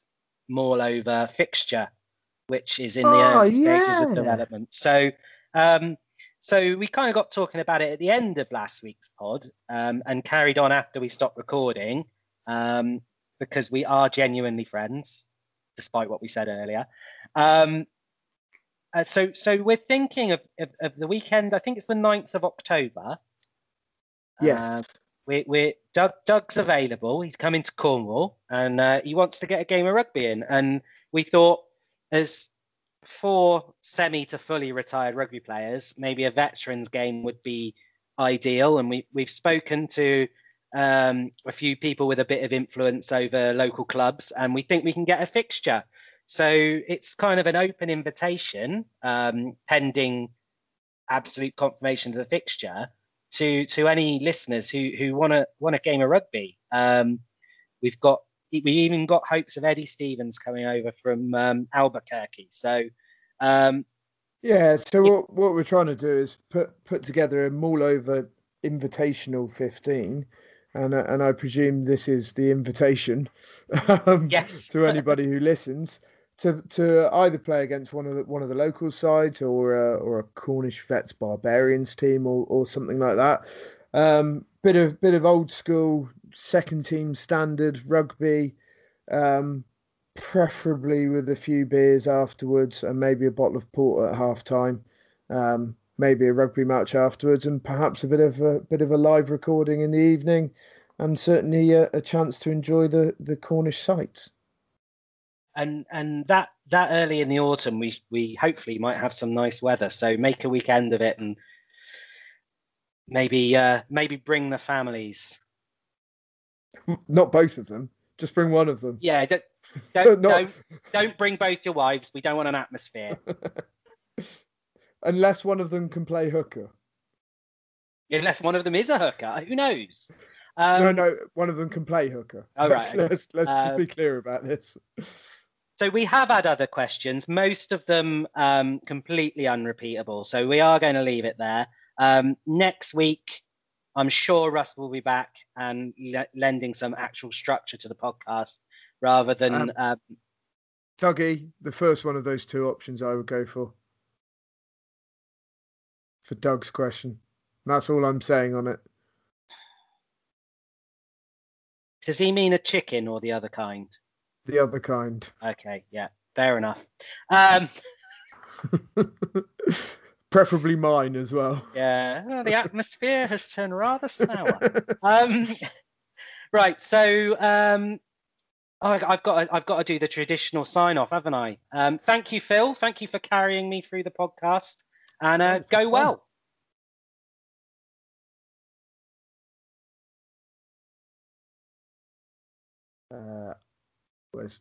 Maulover fixture, which is in the oh, early yeah. stages of development. So um, so we kind of got talking about it at the end of last week's pod um, and carried on after we stopped recording um, because we are genuinely friends, despite what we said earlier. Um, Uh, so, so we're thinking of, of, of, the weekend. I think it's the 9th of October. Yes. Uh, we're, we're Doug. Doug's available. He's coming to Cornwall, and uh, he wants to get a game of rugby in. And we thought, as four semi to fully retired rugby players, maybe a veterans game would be ideal. And we we've spoken to um, a few people with a bit of influence over local clubs, and we think we can get a fixture. So it's kind of an open invitation, um, pending absolute confirmation of the fixture, to to any listeners who who want to want a game of rugby. Um, we've got we even got hopes of Eddie Stevens coming over from um, Albuquerque. So um, yeah, so what what we're trying to do is put put together a mull over invitational fifteen and uh, and I presume this is the invitation um, yes. to anybody who listens to to either play against one of the one of the local sides or a, or a Cornish Vets Barbarians team or, or something like that. Um, bit of bit of old school second team standard rugby, um, preferably with a few beers afterwards and maybe a bottle of port at half time. Um, maybe a rugby match afterwards, and perhaps a bit of a bit of a live recording in the evening, and certainly a, a chance to enjoy the the Cornish sights. And and that that early in the autumn, we we hopefully might have some nice weather. So make a weekend of it, and maybe uh, maybe bring the families. Not both of them. Just bring one of them. Yeah. Don't, don't, not... don't, don't bring both your wives. We don't want an atmosphere. unless one of them can play hooker. Unless one of them is a hooker, who knows? Um, no, no, one of them can play hooker. Oh, let's, right. Let's, let's uh, just be clear about this. So we have had other questions, most of them um, completely unrepeatable. So we are going to leave it there. Um, next week, I'm sure Russ will be back and le- lending some actual structure to the podcast rather than. Um, um, Dougie, the first one of those two options I would go for for Doug's question. That's all I'm saying on it. Does he mean a chicken or the other kind? The other kind. Okay, yeah, fair enough. Um, Preferably mine as well. Yeah, well, the atmosphere has turned rather sour. um, right, so um, I've got to, I've got to do the traditional sign off, haven't I? Um, thank you, Phil. Thank you for carrying me through the podcast and uh, go well. Uh, where's